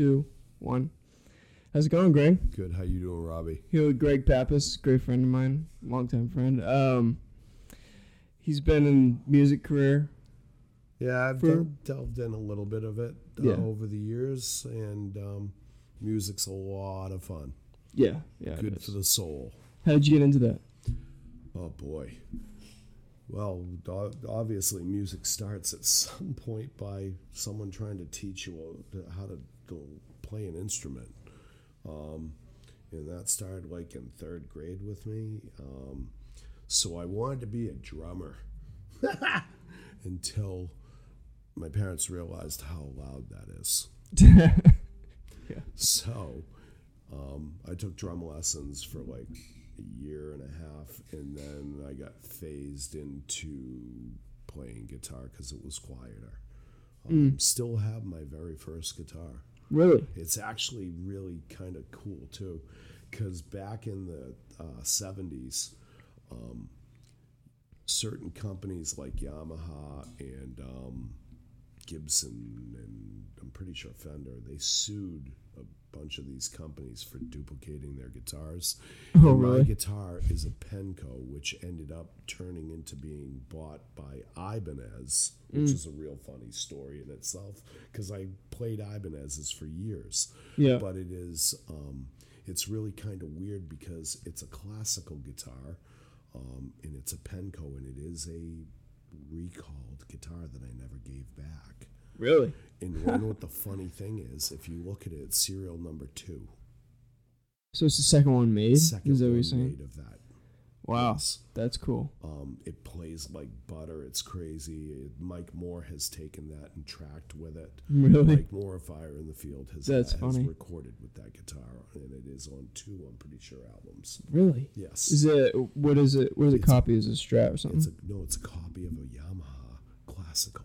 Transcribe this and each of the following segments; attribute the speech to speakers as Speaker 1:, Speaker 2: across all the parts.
Speaker 1: two, one. How's it going, Greg?
Speaker 2: Good. How you doing, Robbie?
Speaker 1: Here, Greg Pappas, great friend of mine, longtime friend. Um, he's been in music career.
Speaker 2: Yeah, I've
Speaker 1: For-
Speaker 2: delved in a little bit of it uh,
Speaker 1: Yeah.
Speaker 2: over the years, and um, music's a lot of fun.
Speaker 1: Yeah, yeah.
Speaker 2: Good for the soul.
Speaker 1: How did you get into that?
Speaker 2: Oh boy. Well, obviously, music starts at some point by someone trying to teach you how to do- play an instrument. Um, and that started like in third grade with me. Um, so I wanted to be a drummer until my parents realized how loud that is. yeah. So um, I took drum lessons for like a year and a half, and then I got phased into playing guitar because it was quieter. Um, Still have my very first guitar.
Speaker 1: Really?
Speaker 2: It's actually really kind of cool too, because back in the uh, 70s, um, certain companies like Yamaha and um, Gibson and I'm pretty sure Fender, they sued a bunch of these companies for duplicating their guitars.
Speaker 1: Oh,
Speaker 2: And My guitar is a Penco, which ended up turning into being bought by Ibanez, which
Speaker 1: Mm.
Speaker 2: is a real funny story in itself because I played Ibanez's for years.
Speaker 1: Yeah.
Speaker 2: But it is, um, it's really kind of weird because it's a classical guitar um, and it's a Penco and it is a recalled guitar that I never gave back.
Speaker 1: Really?
Speaker 2: And you know what the funny thing is? If you look at it, it's serial number two.
Speaker 1: So it's the second one made?
Speaker 2: Second
Speaker 1: Is that what
Speaker 2: one
Speaker 1: you're saying?
Speaker 2: made of that.
Speaker 1: Wow,
Speaker 2: Yes.
Speaker 1: that's cool.
Speaker 2: Um, it plays like butter. It's crazy. Mike Moore has taken that and tracked with it.
Speaker 1: Really?
Speaker 2: Mike Moore, of Fire in the Field, has,
Speaker 1: That's
Speaker 2: has
Speaker 1: funny.
Speaker 2: recorded with that guitar, and it is on two, I'm pretty sure, albums.
Speaker 1: Really?
Speaker 2: Yes.
Speaker 1: Is it what is it? What is it?
Speaker 2: A-
Speaker 1: Copy? Is it a Strat or something?
Speaker 2: It's a, no, it's a copy of a Yamaha classical.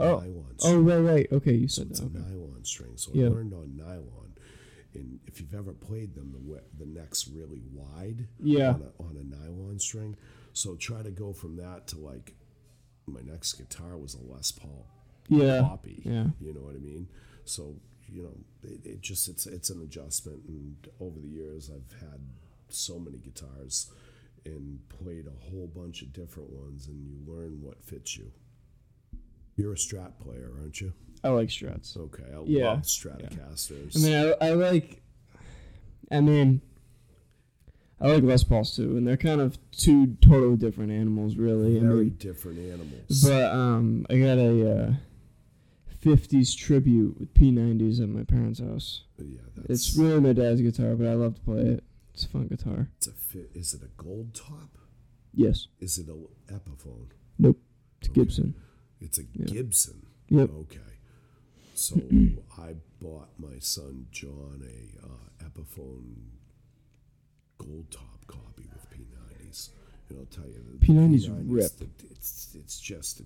Speaker 1: Oh.
Speaker 2: Nylon
Speaker 1: oh right, right. Okay, you
Speaker 2: So
Speaker 1: said
Speaker 2: it's
Speaker 1: that.
Speaker 2: a
Speaker 1: Okay.
Speaker 2: nylon string. So
Speaker 1: Yeah.
Speaker 2: I learned on nylon. And if you've ever played them, the the neck's really wide
Speaker 1: Yeah.
Speaker 2: on, a, on a nylon string. So try to go from that to like my next guitar was a Les Paul
Speaker 1: Yeah.
Speaker 2: copy.
Speaker 1: Yeah.
Speaker 2: You know what I mean? So you know, it, it just it's it's an adjustment. And over the years, I've had so many guitars and played a whole bunch of different ones, and you learn what fits you. You're a Strat player, aren't you?
Speaker 1: I like Strats.
Speaker 2: Okay, I
Speaker 1: Yeah,
Speaker 2: love Stratocasters.
Speaker 1: I mean, I, I like. I mean, I like Les Pauls too, and they're kind of two totally different animals, really. I
Speaker 2: very
Speaker 1: mean,
Speaker 2: different animals.
Speaker 1: but um, I got a uh, '50s tribute with P90s at my parents' house.
Speaker 2: yeah, that's
Speaker 1: It's really my dad's guitar, but I love to play it. It's a fun guitar.
Speaker 2: it's a fit. Is it a gold top?
Speaker 1: Yes.
Speaker 2: Is it a Epiphone?
Speaker 1: Nope. It's
Speaker 2: Okay.
Speaker 1: Gibson.
Speaker 2: It's a. Gibson.
Speaker 1: Yep.
Speaker 2: Okay. So I bought my son John a uh, Epiphone gold top copy with P90s, and I'll tell you the
Speaker 1: P90s
Speaker 2: P90s,
Speaker 1: rip.
Speaker 2: It's it's just a,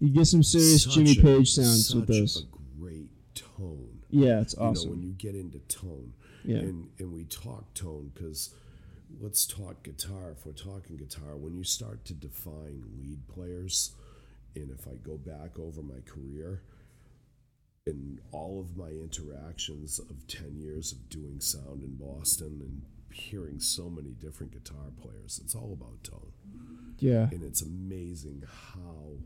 Speaker 1: You get some serious Jimmy
Speaker 2: a-
Speaker 1: Page sounds with those.
Speaker 2: A great tone.
Speaker 1: Yeah, it's awesome.
Speaker 2: You know when you get into tone.
Speaker 1: Yeah.
Speaker 2: And and we talk tone because let's talk guitar. If we're talking guitar, when you start to define lead players, and if I go back over my career, in all of my interactions of 10 years of doing sound in Boston and hearing so many different guitar players, it's all about tone.
Speaker 1: yeah.
Speaker 2: And it's amazing how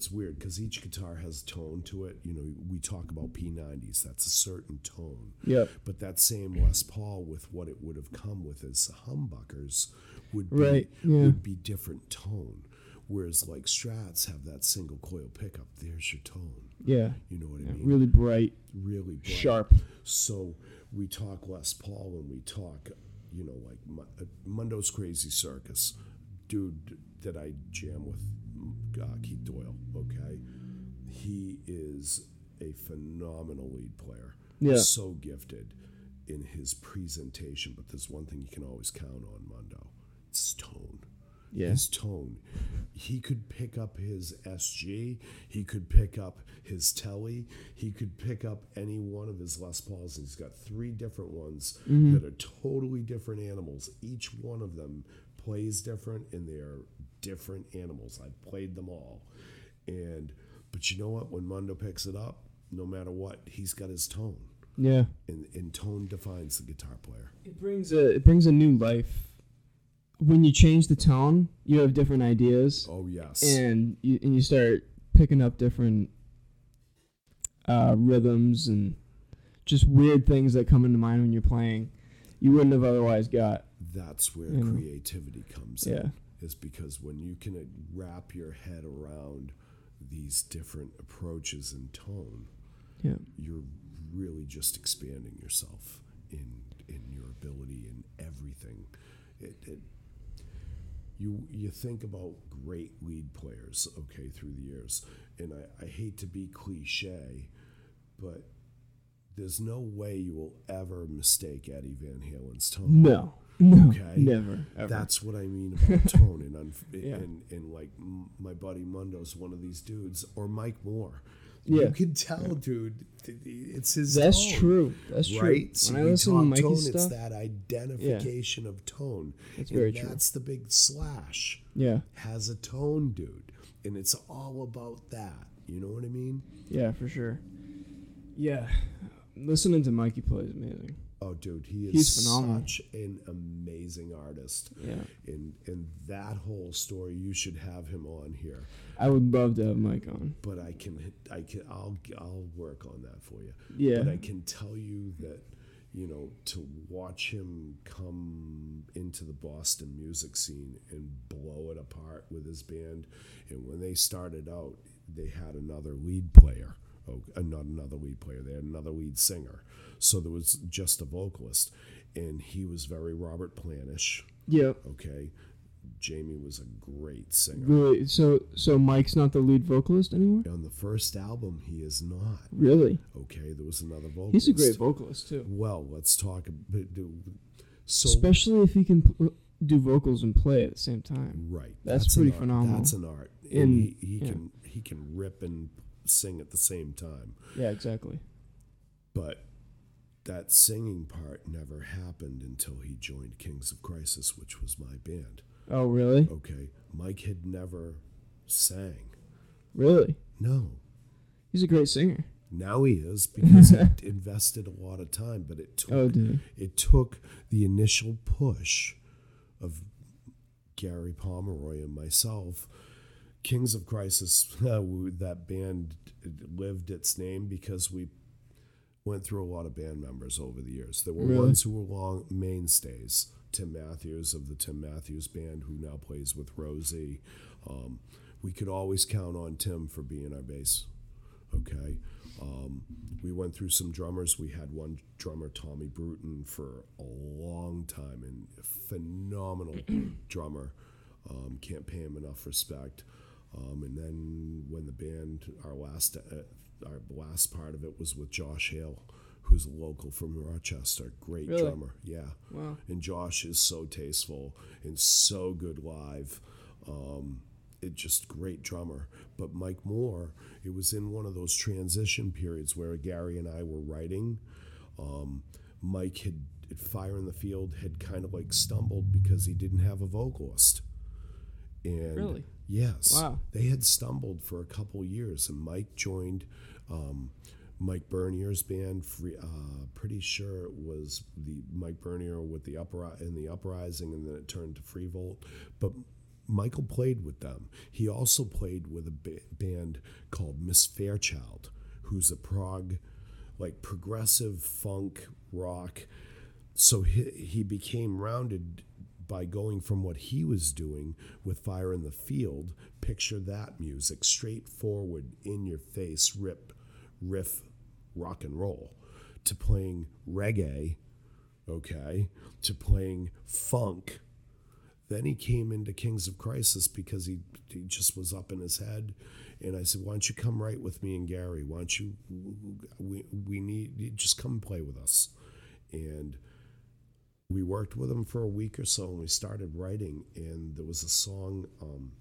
Speaker 2: it's weird because each guitar has tone to it. You know, we talk about P90s, that's a certain tone.
Speaker 1: Yep.
Speaker 2: But that same Les Paul with what it would have come with as humbuckers would be,
Speaker 1: Right, yeah.
Speaker 2: would be different tone. Whereas like Strats have that single coil pickup, there's your tone.
Speaker 1: Yeah.
Speaker 2: You know what I mean?
Speaker 1: Really bright,
Speaker 2: really bright.
Speaker 1: sharp.
Speaker 2: So we talk Les Paul and we talk, you know, like uh, Mundo's Crazy Circus, dude that I jam with, uh, Keith Doyle. Okay, he is a phenomenal lead player.
Speaker 1: Yeah.
Speaker 2: so gifted in his presentation. But there's one thing you can always count on Mundo: it's tone
Speaker 1: Yeah.
Speaker 2: his tone. He could pick up his SG, he could pick up his Telly, he could pick up any one of his Les Pauls. He's got three different ones that are totally different animals. Each one of them plays different and they're different animals. I've played them all. And but you know what? When Mondo picks it up, no matter what, he's got his tone,
Speaker 1: Yeah.
Speaker 2: and, and tone defines the guitar player.
Speaker 1: It brings a it brings a new life. When you change the tone, you have different ideas,
Speaker 2: Oh yes,
Speaker 1: and you and you start picking up different uh, rhythms and just weird things that come into mind when you're playing. You wouldn't have otherwise got.
Speaker 2: that's where
Speaker 1: You know.
Speaker 2: creativity comes
Speaker 1: Yeah.
Speaker 2: in. Is because when you can wrap your head around these different approaches and tone,
Speaker 1: Yeah.
Speaker 2: you're really just expanding yourself in in your ability in everything. It, it you you think about great lead players, okay, through the years, and I, I hate to be cliche, but there's no way you will ever mistake Eddie Van Halen's tone.
Speaker 1: No. No.
Speaker 2: Okay.
Speaker 1: Never. Ever.
Speaker 2: That's what I mean about tone, and unf-
Speaker 1: Yeah.
Speaker 2: and and like m- my buddy Mundo's one of these dudes, or Mike Moore.
Speaker 1: Yeah.
Speaker 2: You can tell, dude. It's his.
Speaker 1: That's
Speaker 2: tone,
Speaker 1: true. That's true.
Speaker 2: Right. So
Speaker 1: when I listen to
Speaker 2: talk
Speaker 1: Mikey's
Speaker 2: tone, it's that identification of tone.
Speaker 1: That's
Speaker 2: and
Speaker 1: very true.
Speaker 2: That's the big slash.
Speaker 1: yeah,
Speaker 2: Has a tone, dude, and it's all about that. You know what I mean?
Speaker 1: yeah, for sure. Yeah, listening to Mikey play is amazing.
Speaker 2: Oh, dude, he is
Speaker 1: He's phenomenal.
Speaker 2: such an amazing artist.
Speaker 1: Yeah,
Speaker 2: And and that whole story, you should have him on here.
Speaker 1: I would love to have Mike on.
Speaker 2: but I can I can I'll I'll work on that for you.
Speaker 1: Yeah.
Speaker 2: But I can tell you that you know to watch him come into the Boston music scene and blow it apart with his band and when they started out they had another lead player. Oh, uh, not another lead player. They had another lead singer. So there was just a vocalist and he was very Robert Planish,
Speaker 1: Yeah.
Speaker 2: okay? Jamie was a great singer.
Speaker 1: Really? So, so Mike's not the lead vocalist anymore?
Speaker 2: On the first album, he is not.
Speaker 1: Really?
Speaker 2: Okay, there was another vocalist.
Speaker 1: He's a great vocalist too.
Speaker 2: Well, let's talk a bit. do- So
Speaker 1: Especially if he can pl- do vocals and play at the same time.
Speaker 2: right,
Speaker 1: That's
Speaker 2: an
Speaker 1: pretty phenomenal.
Speaker 2: That's an art, and
Speaker 1: In-
Speaker 2: he, he
Speaker 1: yeah.
Speaker 2: can he can rip and sing at the same time.
Speaker 1: Yeah, exactly.
Speaker 2: But that singing part never happened until he joined Kings of Crisis, which was my band.
Speaker 1: Oh, really?
Speaker 2: Okay, Mike had never sang.
Speaker 1: Really?
Speaker 2: No,
Speaker 1: He's a great singer.
Speaker 2: now he is because he invested a lot of time, but it took
Speaker 1: Oh,
Speaker 2: it took the initial push of Gary Pomeroy and myself. Kings of Crisis, we- that band lived its name because we went through a lot of band members over the years. There were
Speaker 1: Really?
Speaker 2: ones who were long mainstays. Tim Matthews of the Tim Matthews Band, who now plays with Rosie. Um, we could always count on Tim for being our bass. Okay. Um, we went through some drummers. We had one drummer, Tommy Bruton, for a long time and a phenomenal drummer. Um, can't pay him enough respect. Um, and then when the band, our last, uh, our last part of it was with Josh Hale, who's a local from Rochester, great
Speaker 1: Really?
Speaker 2: drummer. Yeah.
Speaker 1: Wow.
Speaker 2: And Josh is so tasteful and so good live. Um, it just great drummer. But Mike Moore, it was in one of those transition periods where Gary and I were writing. Um, Mike had at Fire in the Field had kind of like stumbled because he didn't have a vocalist. And
Speaker 1: Really?
Speaker 2: Yes,
Speaker 1: Wow.
Speaker 2: they had stumbled for a couple years, and Mike joined um, Mike Bernier's band. Free, uh, pretty sure it was the Mike Bernier with the upri- in the uprising, and then it turned to Free Volt. But Michael played with them. He also played with a ba- band called Miss Fairchild, who's a prog, like progressive funk rock. So he, he became rounded by going from what he was doing with Fire in the Field. Picture that music, straightforward, in your face, rip, riff, rock and roll, to playing reggae, okay, to playing funk. Then he came into Kings of Crisis because he, he just was up in his head. And I said, Why don't you come right with me and Gary? Why don't you, we, we need, just come play with us. And we worked with him for a week or so and we started writing. And there was a song um,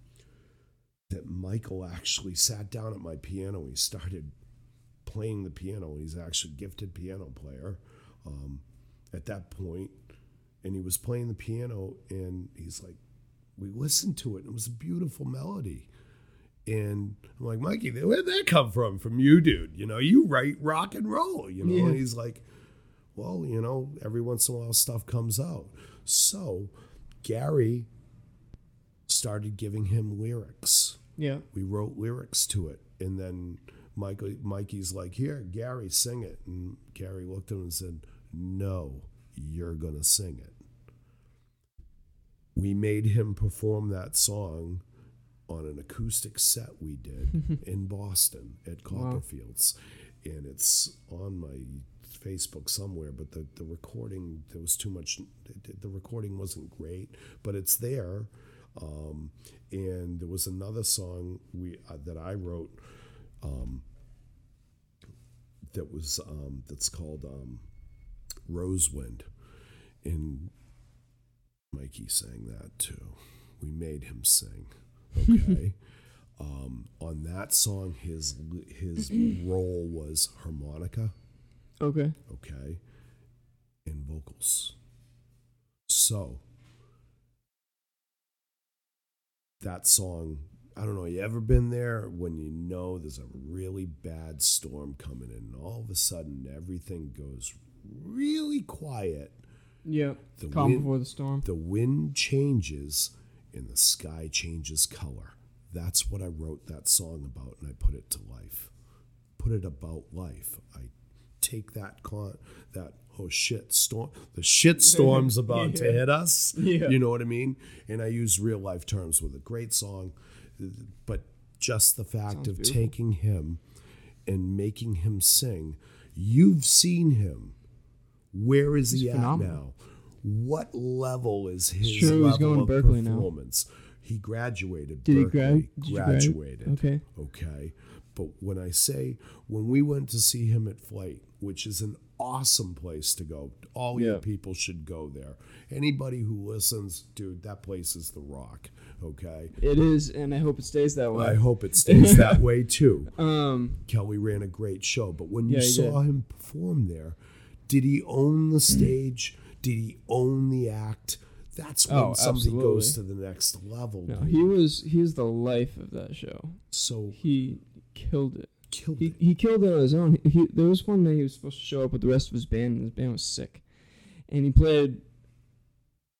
Speaker 2: that Michael actually sat down at my piano. He started playing the piano. He's actually a gifted piano player um, at that point and he was playing the piano and he's like we listened to it and it was a beautiful melody And I'm like, Mikey, where'd that come from? From you, dude. You know, you write rock and roll, you know?
Speaker 1: Yeah.
Speaker 2: And he's like, well, you know, every once in a while stuff comes out. So Gary started giving him lyrics.
Speaker 1: Yeah.
Speaker 2: We wrote lyrics to it. And then Michael, Mikey's like, here, Gary, sing it. And Gary looked at him and said, no, you're going to sing it. We made him perform that song on an acoustic set we did in Boston at Copperfields. And it's on my Facebook somewhere, but the, the recording, there was too much, the, recording wasn't great, but it's there. Um, and there was another song we uh, that I wrote um, that was um, that's called um, Rosewind, and Mikey sang that too. We made him sing. Okay. um, on that song, his his role was harmonica.
Speaker 1: Okay.
Speaker 2: Okay, and vocals. So that song I don't know, you ever been there when you know there's a really bad storm coming in and all of a sudden everything goes really quiet.
Speaker 1: Yeah.
Speaker 2: The
Speaker 1: Calm
Speaker 2: wind-
Speaker 1: before the storm.
Speaker 2: The wind changes and the sky changes color. That's what I wrote that song about and I put it to life. Put it about life. I take that con that oh shit storm the shit storm's about to hit us.
Speaker 1: Yeah.
Speaker 2: You know what I mean? And I use real life terms with a great song, but just the fact
Speaker 1: Sounds
Speaker 2: of
Speaker 1: beautiful.
Speaker 2: taking him and making him sing. You've seen him. Where is he
Speaker 1: He's
Speaker 2: at
Speaker 1: phenomenal.
Speaker 2: now? What level is his
Speaker 1: he's
Speaker 2: level
Speaker 1: going to
Speaker 2: of
Speaker 1: Berklee now.
Speaker 2: performance? He graduated.
Speaker 1: Did he Berklee? Did you
Speaker 2: graduated.
Speaker 1: Okay.
Speaker 2: Okay. But when I say when we went to see him at Flight, which is an awesome place to go, all you people should go there. Anybody who listens, dude, that place is the rock. Okay.
Speaker 1: It is, and I hope it stays that way.
Speaker 2: I hope it stays that way too.
Speaker 1: Um.
Speaker 2: Kelly ran a great show, but when you
Speaker 1: Yeah, he
Speaker 2: saw
Speaker 1: did.
Speaker 2: him perform there, did he own the stage? Did he own the act? That's when
Speaker 1: Oh,
Speaker 2: somebody goes to the next level.
Speaker 1: No,
Speaker 2: dude.
Speaker 1: he was. He's the life of that show.
Speaker 2: so
Speaker 1: He killed it.
Speaker 2: Killed
Speaker 1: He
Speaker 2: it.
Speaker 1: he killed it on his own. He, there was one day he was supposed to show up with the rest of his band, and his band was sick, and he played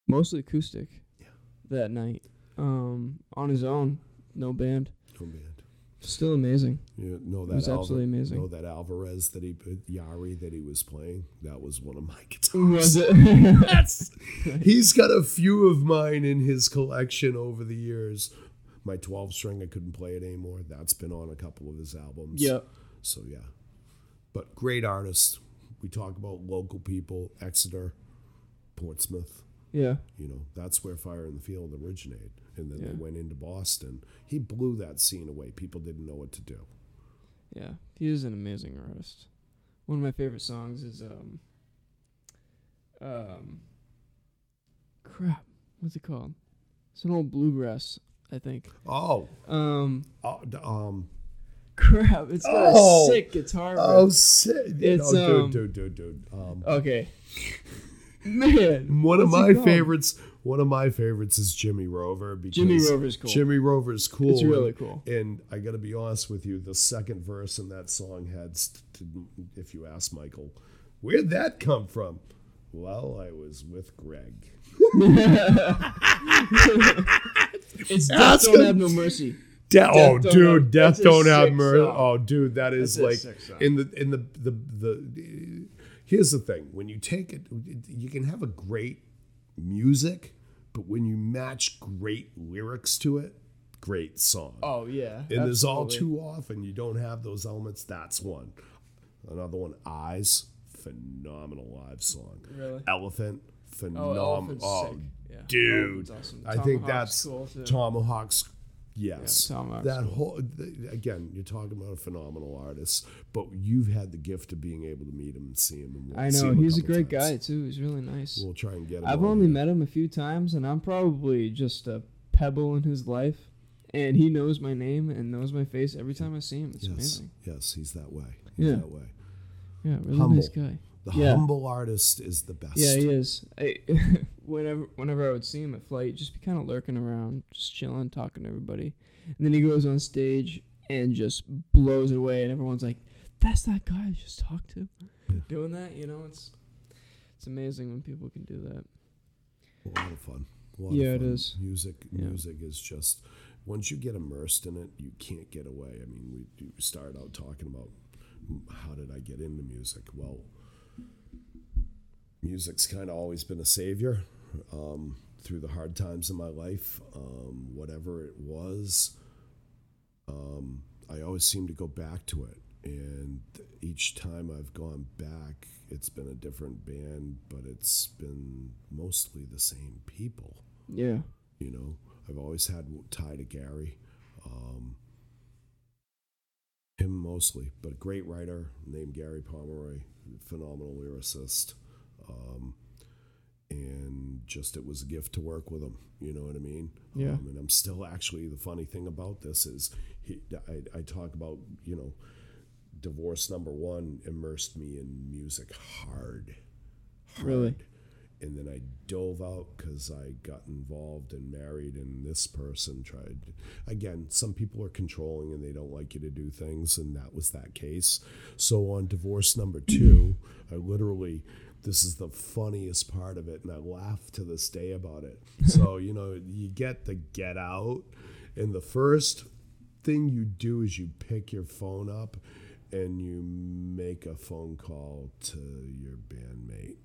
Speaker 1: mostly acoustic
Speaker 2: Yeah.
Speaker 1: that night, um, on his own, no band.
Speaker 2: Oh man.
Speaker 1: Still amazing.
Speaker 2: You know that it
Speaker 1: was
Speaker 2: Alva-
Speaker 1: absolutely amazing.
Speaker 2: Know that Alvarez that he put Yairi that he was playing. That was one of my guitars.
Speaker 1: Was it?
Speaker 2: That's he's got a few of mine in his collection over the years. My 12 string, I couldn't play it anymore. That's been on a couple of his albums.
Speaker 1: yeah.
Speaker 2: So yeah, but great artist. We talk about local people, Exeter, Portsmouth.
Speaker 1: Yeah.
Speaker 2: You know, that's where Fire in the Field originated, and then
Speaker 1: Yeah.
Speaker 2: they went into Boston. He blew that scene away. People didn't know what to do.
Speaker 1: Yeah, he is an amazing artist. One of my favorite songs is um um crap, what's it called? It's an old bluegrass, I think.
Speaker 2: Oh,
Speaker 1: Um
Speaker 2: oh d- um,
Speaker 1: crap, it's got
Speaker 2: Oh.
Speaker 1: a sick guitar riff.
Speaker 2: oh, sick.
Speaker 1: It's,
Speaker 2: oh,
Speaker 1: um,
Speaker 2: dude, dude, dude, dude. Um,
Speaker 1: Okay. Man,
Speaker 2: one of my favorites. One of my favorites is Jimmy Rover. Because
Speaker 1: Jimmy Rover's cool.
Speaker 2: Jimmy Rover's cool.
Speaker 1: It's really cool.
Speaker 2: And I got to be honest with you, the second verse in that song had, st- if you ask Michael, where'd that come from? Well, I was with Greg.
Speaker 1: It's Death Don't. Have No Mercy.
Speaker 2: De- oh,
Speaker 1: Don't
Speaker 2: dude,
Speaker 1: Have-
Speaker 2: death don't have mercy. Oh, dude, that is
Speaker 1: That's
Speaker 2: like in the in the the the. Here's the thing: when you take it, you can have a great music, but when you match great lyrics to it, great song.
Speaker 1: Oh yeah.
Speaker 2: and there's all too often you don't have those elements. That's one. Another one, Eyes, phenomenal live song.
Speaker 1: Really?
Speaker 2: Elephant,
Speaker 1: Oh,
Speaker 2: phenomenal. Oh,
Speaker 1: sick. Yeah.
Speaker 2: dude,
Speaker 1: Elephant's awesome.
Speaker 2: I think that's
Speaker 1: cool.
Speaker 2: Tomahawks. Yes,
Speaker 1: Yeah, Tomahawk's
Speaker 2: that
Speaker 1: cool.
Speaker 2: whole th- again. You're talking about a phenomenal artist, but you've had the gift of being able to meet him and see him. And
Speaker 1: I know
Speaker 2: him
Speaker 1: he's a
Speaker 2: couple
Speaker 1: great
Speaker 2: times.
Speaker 1: guy too. He's really nice.
Speaker 2: We'll try and get him.
Speaker 1: I've
Speaker 2: on
Speaker 1: only
Speaker 2: here.
Speaker 1: met him a few times, and I'm probably just a pebble in his life. And he knows my name and knows my face every time I see him. It's
Speaker 2: Yes,
Speaker 1: amazing.
Speaker 2: yes, he's that way. He's
Speaker 1: Yeah.
Speaker 2: that way.
Speaker 1: Yeah, really
Speaker 2: Humble.
Speaker 1: nice guy.
Speaker 2: The
Speaker 1: Yeah.
Speaker 2: humble artist is the best.
Speaker 1: Yeah, he is. I, whenever whenever I would see him at flight, just be kind of lurking around, just chilling, talking to everybody, and then he goes on stage and just blows it away, and everyone's like, "That's that guy I just talked to."
Speaker 2: Yeah.
Speaker 1: Doing that, you know, it's it's amazing when people can do that.
Speaker 2: A lot of fun. A lot
Speaker 1: Yeah,
Speaker 2: of fun.
Speaker 1: is.
Speaker 2: Music,
Speaker 1: Yeah.
Speaker 2: music is just once you get immersed in it, you can't get away. I mean, we, we started out talking about how did I get into music? Well, music's kind of always been a savior um, through the hard times in my life. Um, whatever it was, um, I always seem to go back to it. And each time I've gone back, it's been a different band, but it's been mostly the same people.
Speaker 1: Yeah,
Speaker 2: You know, I've always had tie to Gary, um, him mostly, but a great writer named Gary Pomeroy, phenomenal lyricist, um, and just it was a gift to work with him. You know what I mean?
Speaker 1: Yeah.
Speaker 2: Um, and I'm still actually the funny thing about this is he, I, I talk about you know, divorce number one immersed me in music hard, hard
Speaker 1: Really?
Speaker 2: and then I dove out because I got involved and married, and this person tried. Again, some people are controlling and they don't like you to do things, and that was that case. So on divorce number two, I literally. This is the funniest part of it, and I laugh to this day about it. So, you know, you get the get out, and the first thing you do is you pick your phone up and you make a phone call to your bandmate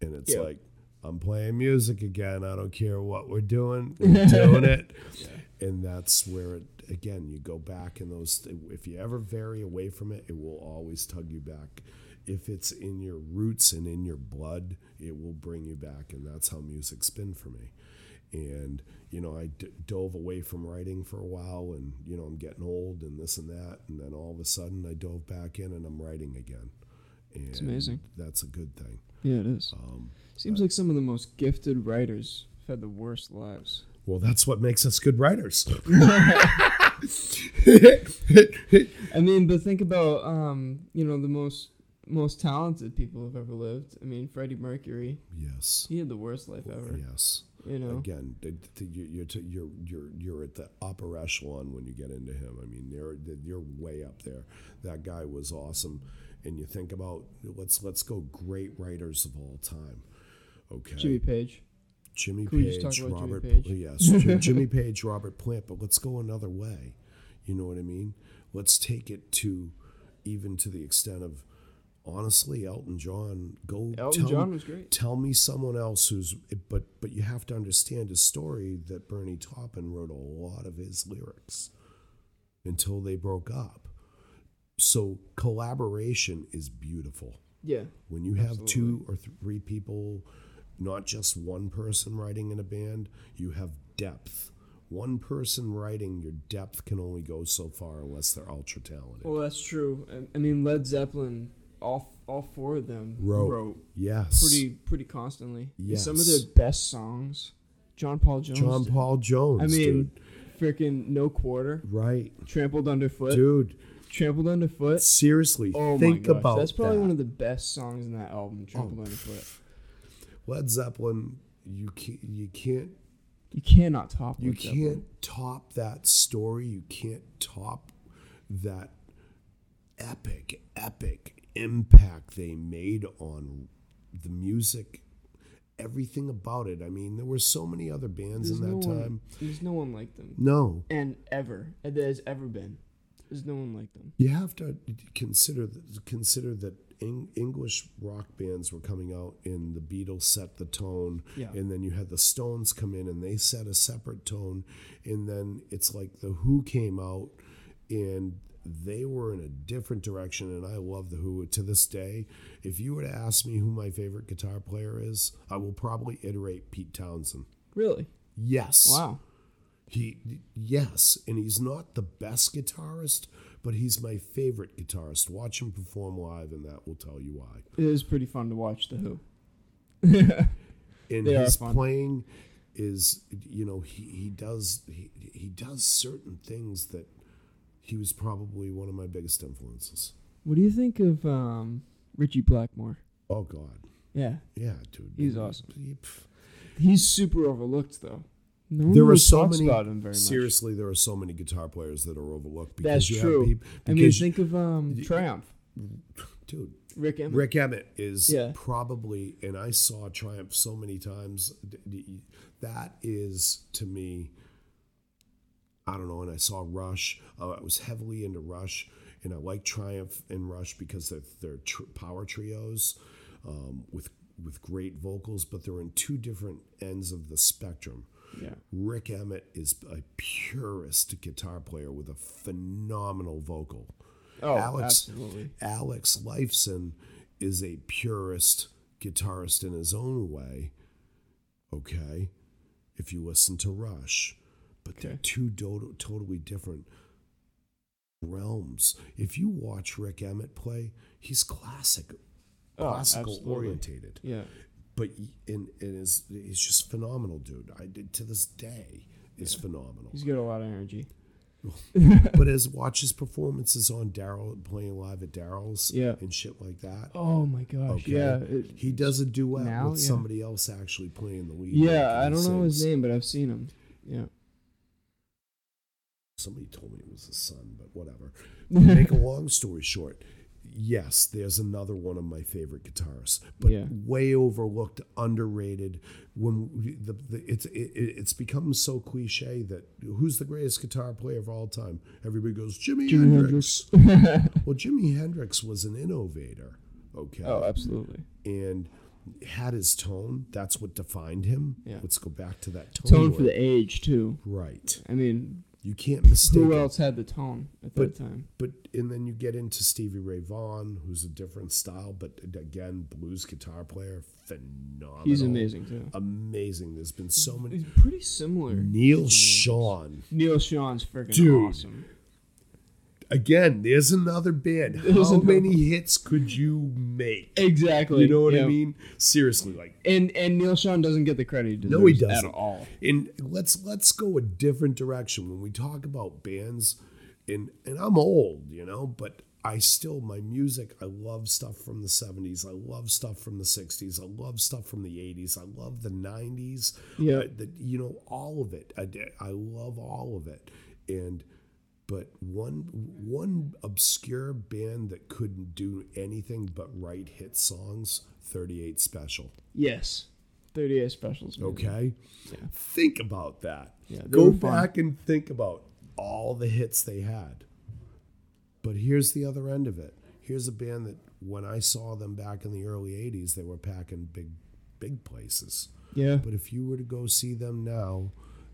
Speaker 2: and it's
Speaker 1: Yeah.
Speaker 2: like I'm playing music again. I don't care what we're doing. We're doing it, and that's where it again. You go back in those. If you ever vary away from it, it will always tug you back. If it's in your roots and in your blood, it will bring you back, and that's how music's been for me. And you know, I d- dove away from writing for a while, and you know, I'm getting old and this and that, and then all of a sudden, I dove back in, and I'm writing again. And
Speaker 1: It's amazing.
Speaker 2: That's a good thing.
Speaker 1: yeah, it is.
Speaker 2: Um,
Speaker 1: Seems like some of the most gifted writers have had the worst lives.
Speaker 2: Well, that's what makes us good writers.
Speaker 1: I mean, but think about um, you know, the most most talented people who've ever lived. I mean, Freddie Mercury,
Speaker 2: yes.
Speaker 1: he had the worst life ever.
Speaker 2: Yes.
Speaker 1: You know,
Speaker 2: Again, th- th- you- you're, you're you're you're at the upper echelon when you get into him. I mean, you're you're way up there. That guy was awesome. And you think about let's let's go great writers of all time. Okay.
Speaker 1: Jimmy Page.
Speaker 2: Jimmy
Speaker 1: Can we just
Speaker 2: Page,
Speaker 1: about Jimmy
Speaker 2: Robert,
Speaker 1: Page?
Speaker 2: yes, Jim- Jimmy Page, Robert Plant. But let's go another way. You know what I mean? Let's take it to even to the extent of honestly, Elton John. Go
Speaker 1: Elton
Speaker 2: tell
Speaker 1: John
Speaker 2: me,
Speaker 1: was great.
Speaker 2: tell me someone else who's. But but you have to understand his story that Bernie Taupin wrote a lot of his lyrics until they broke up. So collaboration is beautiful
Speaker 1: Yeah.
Speaker 2: when you have
Speaker 1: Absolutely.
Speaker 2: two or three people, not just one person writing in a band, you have depth. One person writing, your depth can only go so far unless they're ultra talented.
Speaker 1: Well, that's true. I mean, Led Zeppelin, all all four of them
Speaker 2: Wrote. yes.
Speaker 1: pretty pretty constantly. And Some of their best songs, John Paul Jones.
Speaker 2: John. Paul Jones.
Speaker 1: I mean, freaking No Quarter,
Speaker 2: right,
Speaker 1: Trampled Underfoot,
Speaker 2: dude.
Speaker 1: Trampled Underfoot.
Speaker 2: Seriously,
Speaker 1: Oh
Speaker 2: think
Speaker 1: my gosh,
Speaker 2: about
Speaker 1: that's probably
Speaker 2: that.
Speaker 1: one of the best songs in that album, oh, Trampled
Speaker 2: Oh,
Speaker 1: Underfoot.
Speaker 2: Led Zeppelin. You can't. You can't.
Speaker 1: You cannot top
Speaker 2: You can't top that story. You can't top that epic, epic impact they made on the music, everything about it. I mean, there were so many other bands
Speaker 1: There's
Speaker 2: in
Speaker 1: no
Speaker 2: that
Speaker 1: one,
Speaker 2: time.
Speaker 1: There's no one like them,
Speaker 2: No,
Speaker 1: and ever and there's ever been. There's no one like them.
Speaker 2: you have to consider consider that Eng- English rock bands were coming out, and the Beatles set the tone,
Speaker 1: Yeah.
Speaker 2: and then you had the Stones come in, and they set a separate tone, and then it's like the Who came out, and they were in a different direction, and I love the Who to this day. If you were to ask me who my favorite guitar player is, I will probably iterate Pete Townshend.
Speaker 1: Really?
Speaker 2: Yes.
Speaker 1: Wow.
Speaker 2: He yes, and he's not the best guitarist, but he's my favorite guitarist. Watch him perform live, and that will tell you why.
Speaker 1: It is pretty fun to watch the Who.
Speaker 2: And
Speaker 1: They
Speaker 2: his playing is, you know, he, he does he, he does certain things that he was probably one of my biggest influences.
Speaker 1: What do you think of um Ritchie Blackmore.
Speaker 2: Oh God,
Speaker 1: Yeah,
Speaker 2: yeah, dude,
Speaker 1: He's
Speaker 2: He-
Speaker 1: awesome.
Speaker 2: he-
Speaker 1: he's super overlooked though. No one
Speaker 2: There are so
Speaker 1: talks
Speaker 2: many.
Speaker 1: about him very much.
Speaker 2: Seriously, there are so many guitar players that are overlooked because
Speaker 1: That's
Speaker 2: you
Speaker 1: true.
Speaker 2: have people.
Speaker 1: I mean, think of um Triumph.
Speaker 2: dude,
Speaker 1: Rik Emmett.
Speaker 2: Rik Emmett is
Speaker 1: Yeah.
Speaker 2: probably, and I saw Triumph so many times. That is to me, I don't know. And I saw Rush. Uh, I was heavily into Rush, and I like Triumph and Rush because they're they're tr- power trios um, with with great vocals, but they're in two different ends of the spectrum.
Speaker 1: Yeah.
Speaker 2: Rik Emmett is a purist guitar player with a phenomenal vocal.
Speaker 1: Oh,
Speaker 2: Alex
Speaker 1: absolutely.
Speaker 2: Alex Lifeson is a purist guitarist in his own way. Okay, if you listen to Rush, but they're two do- totally different realms. If you watch Rik Emmett play, he's classic,
Speaker 1: Oh,
Speaker 2: classical
Speaker 1: absolutely.
Speaker 2: orientated
Speaker 1: Yeah.
Speaker 2: but he- and, and is he's just phenomenal, dude. I did to this day is phenomenal.
Speaker 1: He's got a lot of energy.
Speaker 2: but as watch his performances on Daryl playing live at Daryl's,
Speaker 1: Yeah.
Speaker 2: and shit like that.
Speaker 1: Oh my gosh.
Speaker 2: Okay,
Speaker 1: Yeah. it-
Speaker 2: he does a duet
Speaker 1: Now,
Speaker 2: with
Speaker 1: yeah.
Speaker 2: somebody else actually playing the lead.
Speaker 1: yeah, I don't know his name, but I've seen him. Yeah.
Speaker 2: Somebody told me it was his son, but whatever. Make a long story short, yes, there's another one of my favorite guitarists, but
Speaker 1: Yeah.
Speaker 2: way overlooked, underrated. When we- the, the it's it, it's become so cliche that who's the greatest guitar player of all time? Everybody goes Jimi,
Speaker 1: Jimi
Speaker 2: Hendrix. well, Jimi Hendrix was an innovator. Okay,
Speaker 1: oh, absolutely.
Speaker 2: and had his tone. That's what defined him.
Speaker 1: Yeah.
Speaker 2: Let's go back to that tone.
Speaker 1: Tone for the age too.
Speaker 2: right.
Speaker 1: I mean,
Speaker 2: You can't mistake.
Speaker 1: who
Speaker 2: it.
Speaker 1: else had the tone at
Speaker 2: But-
Speaker 1: that time?
Speaker 2: But and then you get into Stevie Ray Vaughan, who's a different style, but again, blues guitar player, phenomenal.
Speaker 1: He's amazing too.
Speaker 2: Amazing. There's been so many.
Speaker 1: He's pretty similar.
Speaker 2: Neal Schon.
Speaker 1: Neal Schon's freaking awesome.
Speaker 2: Again, there's another band.
Speaker 1: There's
Speaker 2: How
Speaker 1: another-
Speaker 2: many hits could you make?
Speaker 1: Exactly.
Speaker 2: You know what I mean? Seriously, like
Speaker 1: And and Neal Schon doesn't get the credit he deserves
Speaker 2: No, he doesn't.
Speaker 1: at all.
Speaker 2: And let's let's go a different direction when we talk about bands. And and I'm old, you know, but I still my music. I love stuff from the '70s. I love stuff from the '60s. I love stuff from the '80s. I love the '90s.
Speaker 1: Yeah.
Speaker 2: Uh, the, you know, all of it. I I love all of it. And but one one obscure band that couldn't do anything but write hit songs. 38 Special.
Speaker 1: Yes. 38 specials. man.
Speaker 2: Okay.
Speaker 1: Yeah.
Speaker 2: Think about that.
Speaker 1: Yeah,
Speaker 2: Go back and think about all the hits they had. But here's the other end of it. Here's a band that when I saw them back in the early 80s, they were packing big, big places.
Speaker 1: Yeah.
Speaker 2: But if you were to go see them now,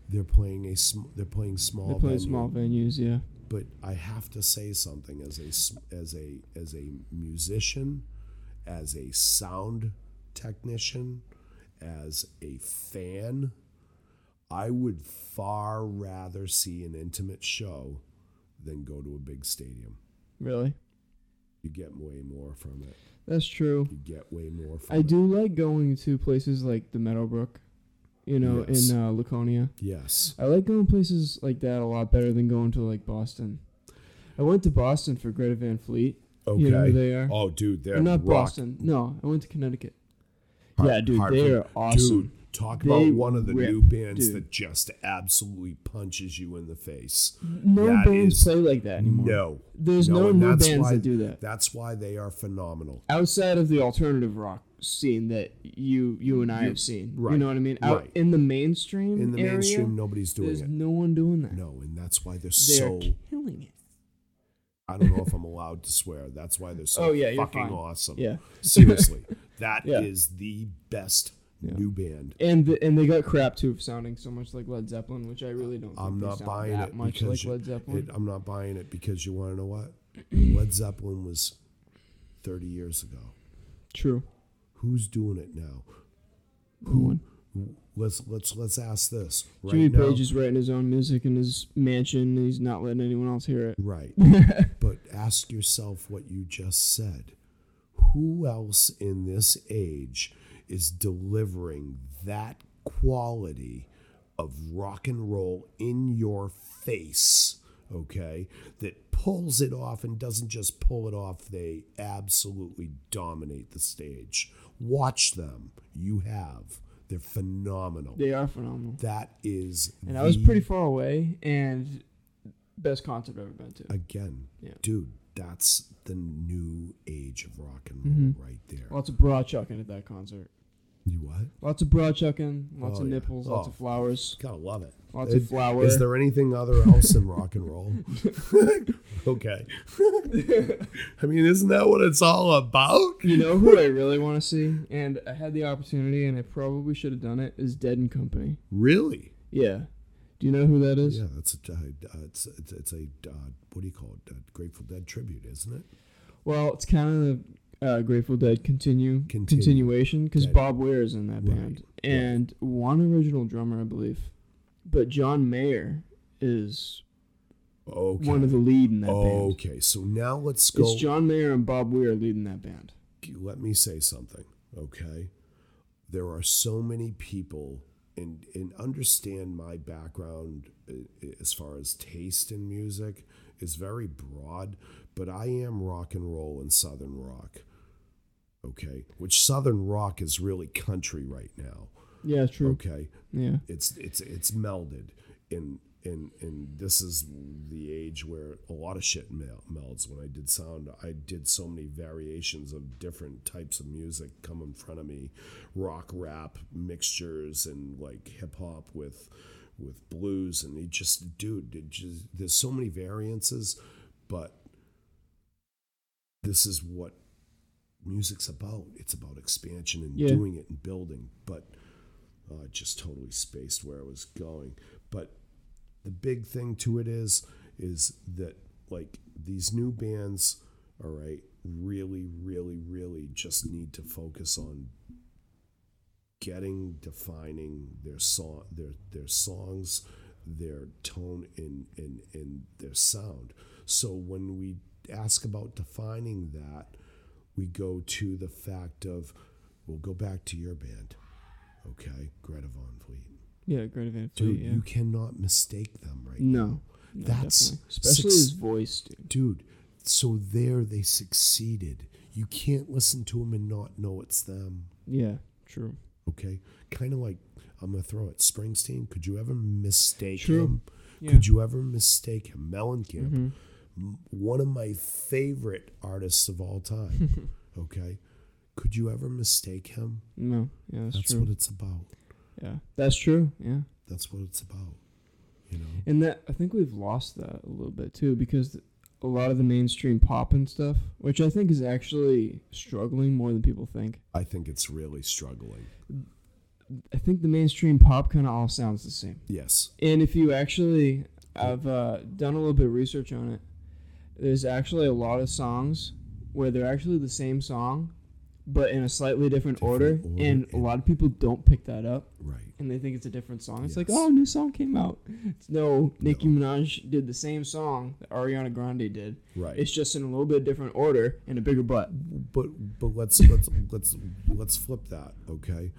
Speaker 2: they're playing a sm- they're playing small
Speaker 1: They play
Speaker 2: venue.
Speaker 1: small venues, yeah.
Speaker 2: But I have to say something as a as a as a musician, as a sound technician, as a fan, I would far rather see an intimate show than go to a big stadium.
Speaker 1: Really?
Speaker 2: You get way more from it.
Speaker 1: That's true.
Speaker 2: You get way more from
Speaker 1: I
Speaker 2: it.
Speaker 1: do like going to places like the Meadowbrook, you know,
Speaker 2: Yes.
Speaker 1: in uh, Laconia.
Speaker 2: Yes.
Speaker 1: I like going places like that a lot better than going to like Boston. I went to Boston for Greta Van Fleet.
Speaker 2: Okay.
Speaker 1: You know who they are?
Speaker 2: Oh, dude, they're
Speaker 1: Or not
Speaker 2: rock.
Speaker 1: Boston. No, I went to Connecticut.
Speaker 2: Hart-
Speaker 1: yeah, dude, they are awesome.
Speaker 2: Dude, talk
Speaker 1: They
Speaker 2: about one of the
Speaker 1: rip,
Speaker 2: new bands
Speaker 1: dude.
Speaker 2: that just absolutely punches you in the face.
Speaker 1: No
Speaker 2: That
Speaker 1: bands
Speaker 2: is-
Speaker 1: play like that anymore.
Speaker 2: No.
Speaker 1: There's no,
Speaker 2: and
Speaker 1: new bands
Speaker 2: why-
Speaker 1: that do that.
Speaker 2: That's why they are phenomenal.
Speaker 1: Outside of the alternative rock scene that you you and I have seen. You know what I mean? Out
Speaker 2: right.
Speaker 1: in the mainstream
Speaker 2: In the
Speaker 1: area,
Speaker 2: mainstream, nobody's doing
Speaker 1: there's
Speaker 2: it.
Speaker 1: no one doing that.
Speaker 2: No, and that's why they're
Speaker 1: They're
Speaker 2: so.
Speaker 1: killing it.
Speaker 2: I don't know if I'm allowed to swear. That's why they're so
Speaker 1: Oh, yeah,
Speaker 2: fucking awesome.
Speaker 1: Yeah.
Speaker 2: Seriously, that is
Speaker 1: Yeah.
Speaker 2: the best
Speaker 1: Yeah.
Speaker 2: new band.
Speaker 1: And the, and they got crap too for sounding so much like Led Zeppelin, which I really don't. Think
Speaker 2: I'm not buying
Speaker 1: that
Speaker 2: it
Speaker 1: much like Led Zeppelin.
Speaker 2: It, I'm not buying it because you want to know what? Led Zeppelin was 30 years ago.
Speaker 1: True.
Speaker 2: Who's doing it now?
Speaker 1: No one.
Speaker 2: Let's let's let's ask this right
Speaker 1: Jimmy
Speaker 2: now.
Speaker 1: Page is writing his own music in his mansion. And he's not letting anyone else hear it.
Speaker 2: Right. but ask yourself what you just said. Who else in this age is delivering that quality of rock and roll in your face okay, that pulls it off and doesn't just pull it off, they absolutely dominate the stage. Watch them. You have. They're phenomenal.
Speaker 1: They are phenomenal.
Speaker 2: that is
Speaker 1: And I was pretty far away, and best concert I've ever been to.
Speaker 2: again,
Speaker 1: Yeah.
Speaker 2: dude, that's the new age of rock and
Speaker 1: Mm-hmm.
Speaker 2: roll right there.
Speaker 1: Lots of bra chucking at that concert.
Speaker 2: You what?
Speaker 1: Lots of bra chucking, lots
Speaker 2: Oh,
Speaker 1: of
Speaker 2: yeah.
Speaker 1: nipples, lots
Speaker 2: Oh.
Speaker 1: of flowers,
Speaker 2: Gotta love it.
Speaker 1: lots
Speaker 2: Is-
Speaker 1: of flour.
Speaker 2: Is there anything other else in rock and roll? okay. I mean, isn't that what it's all about?
Speaker 1: you know who I really want to see, and I had the opportunity, and I probably should have done it. Is Dead and Company.
Speaker 2: Really?
Speaker 1: Yeah. Do you know who that is?
Speaker 2: Yeah, that's a, uh, it's it's, it's a uh, what do you call it? A Grateful Dead tribute, isn't it?
Speaker 1: Well, it's kind of uh, Grateful Dead continue,
Speaker 2: Continue.
Speaker 1: continuation because Bob Weir is in that
Speaker 2: Right,
Speaker 1: band, and one original drummer, I believe, but John Mayer is
Speaker 2: Okay.
Speaker 1: one of the lead in that band.
Speaker 2: okay, so now let's go.
Speaker 1: It's John Mayer and Bob Weir leading that band.
Speaker 2: let me say something, okay? There are so many people, and and understand my background uh, as far as taste in music is very broad, but I am rock and roll and southern rock, okay? Which southern rock is really country right now,
Speaker 1: Yeah, it's true.
Speaker 2: okay?
Speaker 1: Yeah.
Speaker 2: It's it's it's melded, and and and this is the age where a lot of shit mel- melds. When I did sound, I did so many variations of different types of music come in front of me, rock, rap mixtures, and like hip hop with with blues, and it just, dude, it just there's so many variances, but this is what music's about. It's about expansion and
Speaker 1: Yeah.
Speaker 2: doing it and building, but uh, just totally spaced where I was going. But the big thing to it is, is that like these new bands, all right, really, really, really just need to focus on getting, defining their song, their their songs, their tone, and and and their sound. So when we ask about defining that, we go to the fact of, we'll go back to your band, okay, Greta Van Fleet.
Speaker 1: Yeah, Great Van
Speaker 2: Dude,
Speaker 1: Yeah.
Speaker 2: you cannot mistake them right
Speaker 1: no,
Speaker 2: now.
Speaker 1: no,
Speaker 2: That's
Speaker 1: definitely. especially
Speaker 2: six-
Speaker 1: his voice, dude.
Speaker 2: Dude, so there they succeeded. You can't listen to them and not know it's them.
Speaker 1: Yeah, true.
Speaker 2: Okay? Kind of like, I'm going to throw it, Springsteen. Could you ever mistake
Speaker 1: True.
Speaker 2: him?
Speaker 1: Yeah.
Speaker 2: Could you ever mistake him? Mellencamp,
Speaker 1: Mhm.
Speaker 2: One of my favorite artists of all time. okay? Could you ever mistake him?
Speaker 1: No, yeah, that's,
Speaker 2: That's what it's about.
Speaker 1: yeah, that's true. Yeah,
Speaker 2: That's what it's about. You know?
Speaker 1: and that I think we've lost that a little bit too because a lot of the mainstream pop and stuff, which I think is actually struggling more than people think.
Speaker 2: I think it's really struggling.
Speaker 1: I think the mainstream pop kind of all sounds the same.
Speaker 2: Yes.
Speaker 1: And if you actually, I've uh, done a little bit of research on it. There's actually a lot of songs where they're actually the same song, but in a slightly different,
Speaker 2: Different
Speaker 1: order,
Speaker 2: order,
Speaker 1: and a lot of people don't pick that up,
Speaker 2: Right.
Speaker 1: and they think it's a different song. It's like,
Speaker 2: Yes.
Speaker 1: oh, new song came out. It's, no, Nicki Minaj did the same song that Ariana Grande did.
Speaker 2: Right.
Speaker 1: It's just in a little bit different order and a bigger butt.
Speaker 2: but but let's let's let's let's flip that okay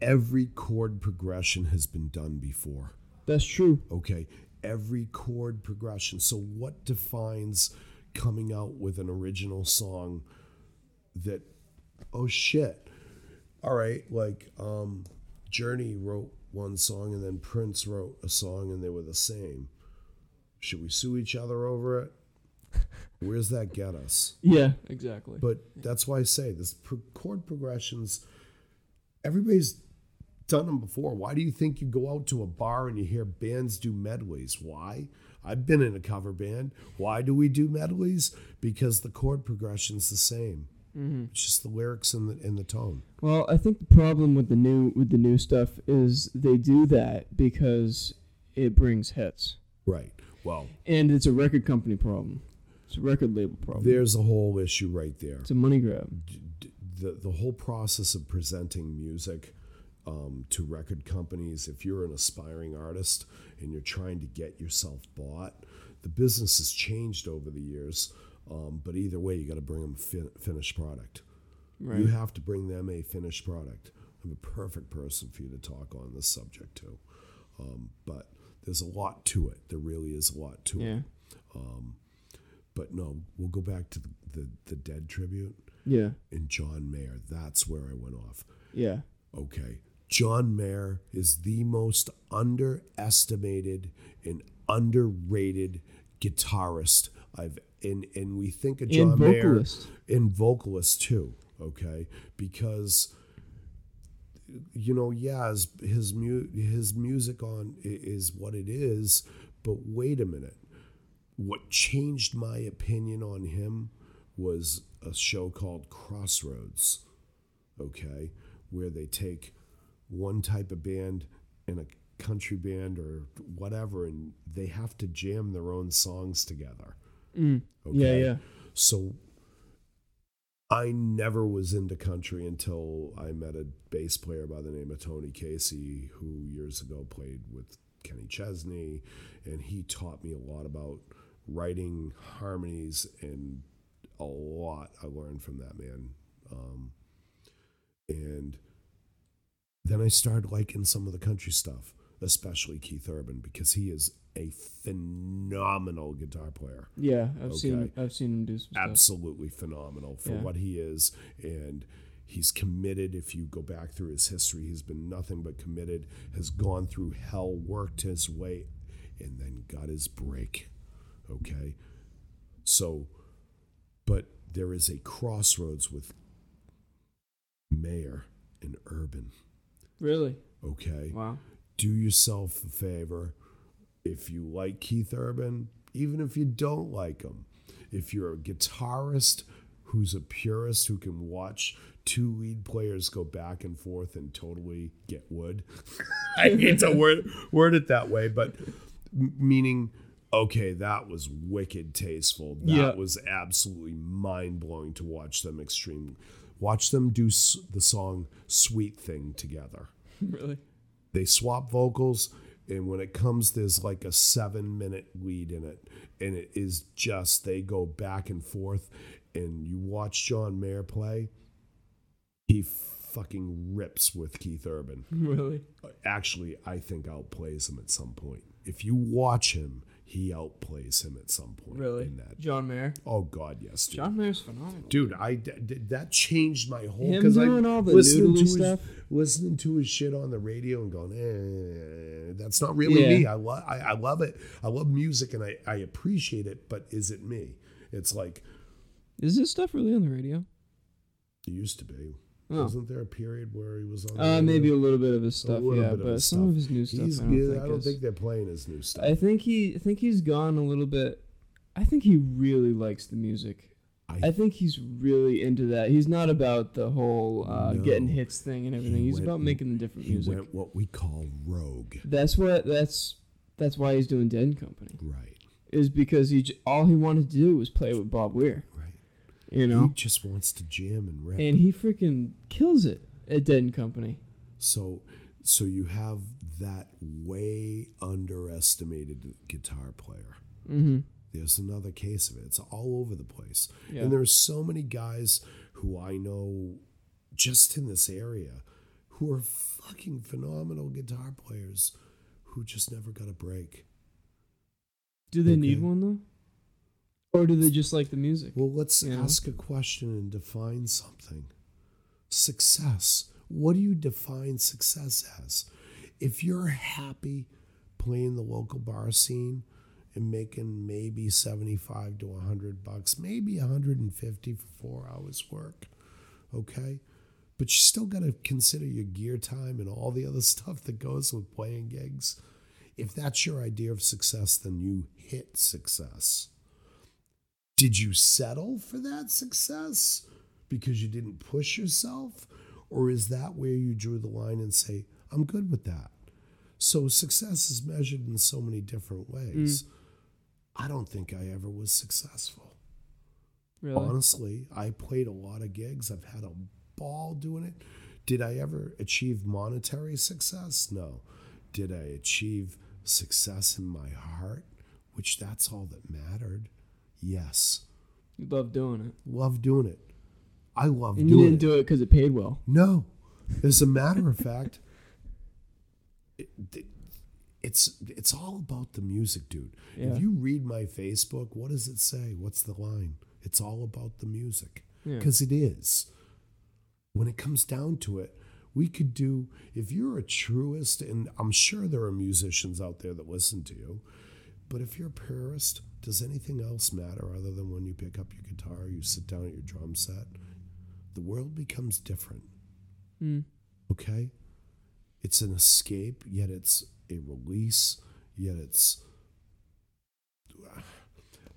Speaker 2: every chord progression has been done before
Speaker 1: That's true.
Speaker 2: okay every chord progression so what defines coming out with an original song that oh shit all right like um journey wrote one song and then prince wrote a song and they were the same should we sue each other over it where's that get us
Speaker 1: Yeah, exactly.
Speaker 2: but that's why I say this pro- chord progressions. Everybody's done them before. Why do you think you go out to a bar and you hear bands do medleys? Why? I've been in a cover band. Why do we do medleys? Because the chord progression's the same.
Speaker 1: Mm-hmm.
Speaker 2: It's just the lyrics and the and the tone.
Speaker 1: Well, I think the problem with the new with the new stuff is they do that because it brings hits,
Speaker 2: Right. Well,
Speaker 1: and it's a record company problem. It's a record label problem.
Speaker 2: there's a whole issue right there.
Speaker 1: it's a money grab.
Speaker 2: d- d- the the whole process of presenting music um, to record companies, if you're an aspiring artist and you're trying to get yourself bought, the business has changed over the years. Um, but either way, you got to bring them fin- finished product.
Speaker 1: Right.
Speaker 2: You have to bring them a finished product. I'm a perfect person for you to talk on this subject too. Um, but there's a lot to it. There really is a lot to
Speaker 1: Yeah.
Speaker 2: it. Um, but no, we'll go back to the, the, the Dead tribute
Speaker 1: Yeah.
Speaker 2: and John Mayer. That's where I went off.
Speaker 1: Yeah.
Speaker 2: Okay. John Mayer is the most underestimated and underrated guitarist I've and and we think of John
Speaker 1: And
Speaker 2: Mayer
Speaker 1: vocalist.
Speaker 2: and vocalist too, okay? Because you know, yeah, his his, mu- his music on is what it is, but wait a minute. What changed my opinion on him was a show called Crossroads, okay, where they take one type of band and a country band or whatever, and they have to jam their own songs together.
Speaker 1: Mm. Yeah, yeah.
Speaker 2: So I never was into country until I met a bass player by the name of Tony Casey, who years ago played with Kenny Chesney, and he taught me a lot about writing harmonies and a lot I learned from that man. Um, and then I started liking some of the country stuff, especially Keith Urban, because he is a phenomenal guitar player.
Speaker 1: Yeah, I've seen I've seen him do some stuff.
Speaker 2: absolutely phenomenal for
Speaker 1: Yeah.
Speaker 2: what he is and he's committed. If you go back through his history he's been nothing but committed has gone through hell worked his way and then got his break okay? So but there is a crossroads with mayer and urban
Speaker 1: Really?
Speaker 2: okay
Speaker 1: Wow.
Speaker 2: do yourself a favor if you like Keith Urban, even if you don't like him, if you're a guitarist who's a purist who can watch two lead players go back and forth and totally get wood. I hate to word, word it that way, but meaning, okay, that was wicked tasteful. That
Speaker 1: Yeah.
Speaker 2: was absolutely mind blowing to watch them extreme. Watch them do s- the song Sweet Thing together
Speaker 1: really?
Speaker 2: they swap vocals and when it comes there's like a seven minute lead in it and it is just they go back and forth and you watch john mayer play he fucking rips with keith urban
Speaker 1: Really?
Speaker 2: actually i think outplays him at some point if you watch him he outplays him at some point
Speaker 1: Really?
Speaker 2: in that
Speaker 1: John Mayer.
Speaker 2: oh god yes dude.
Speaker 1: John Mayer's phenomenal.
Speaker 2: Dude, I d- d- that changed my whole
Speaker 1: Him
Speaker 2: because I
Speaker 1: doing all the
Speaker 2: listening to
Speaker 1: noodly
Speaker 2: his,
Speaker 1: stuff?
Speaker 2: listening to his shit on the radio and going, eh, that's not really
Speaker 1: Yeah.
Speaker 2: me. I love, I, I love it. I love music and I, I appreciate it, but is it me? It's like
Speaker 1: Is this stuff really on the radio?
Speaker 2: it used to be.
Speaker 1: Oh.
Speaker 2: Wasn't there a period where he was on?
Speaker 1: Uh, maybe a little bit of his stuff, yeah, but some
Speaker 2: stuff.
Speaker 1: of his new stuff,
Speaker 2: He's,
Speaker 1: I don't,
Speaker 2: yeah,
Speaker 1: think,
Speaker 2: I don't think they're playing his new stuff.
Speaker 1: I think he, I think he's gone a little bit. I think he really likes the music.
Speaker 2: I-
Speaker 1: I think he's really into that. He's not about the whole uh, getting hits thing and everything.
Speaker 2: He
Speaker 1: he's
Speaker 2: went-
Speaker 1: about making the different
Speaker 2: he
Speaker 1: music.
Speaker 2: went what we call rogue.
Speaker 1: That's what. That's that's why he's doing Dead Company.
Speaker 2: Right,
Speaker 1: Is because he j- all he wanted to do was play with Bob Weir.
Speaker 2: right.
Speaker 1: You know,
Speaker 2: He just wants to jam and rap.
Speaker 1: and he freaking kills it at Dead and Company.
Speaker 2: So, so you have that way underestimated guitar player.
Speaker 1: Mm-hmm.
Speaker 2: There's another case of it. It's all over the place,
Speaker 1: Yeah.
Speaker 2: and there's so many guys who I know just in this area who are fucking phenomenal guitar players who just never got a break.
Speaker 1: Do they need one though, or do they just like the music?
Speaker 2: Well, let's
Speaker 1: Yeah.
Speaker 2: ask a question and define something. Success. What do you define success as? If you're happy playing the local bar scene and making maybe 75 to 100 bucks, maybe 150 for 4 hours work, okay? But you still got to consider your gear time and all the other stuff that goes with playing gigs. If that's your idea of success, then you hit success. Did you settle for that success because you didn't push yourself? Or is that where you drew the line and say, I'm good with that? So success is measured in so many different ways. Mm. I don't think I ever was successful.
Speaker 1: Really?
Speaker 2: Honestly, I played a lot of gigs. I've had a ball doing it. Did I ever achieve monetary success? No. Did I achieve success in my heart, which that's all that mattered? Yes.
Speaker 1: You love doing it,
Speaker 2: Love doing it. I love
Speaker 1: and you didn't
Speaker 2: it.
Speaker 1: do it because it paid well.
Speaker 2: No. As a matter of fact, it, it- it's it's all about the music, dude.
Speaker 1: Yeah.
Speaker 2: If you read my Facebook, what does it say? What's the line? It's all about the music
Speaker 1: Yeah.
Speaker 2: because it is. When it comes down to it, we could do if you're a truist, and I'm sure there are musicians out there that listen to you, but if you're a purist, does anything else matter other than when you pick up your guitar, you sit down at your drum set? The world becomes different.
Speaker 1: Mm.
Speaker 2: Okay? It's an escape, yet it's a release, yet it's.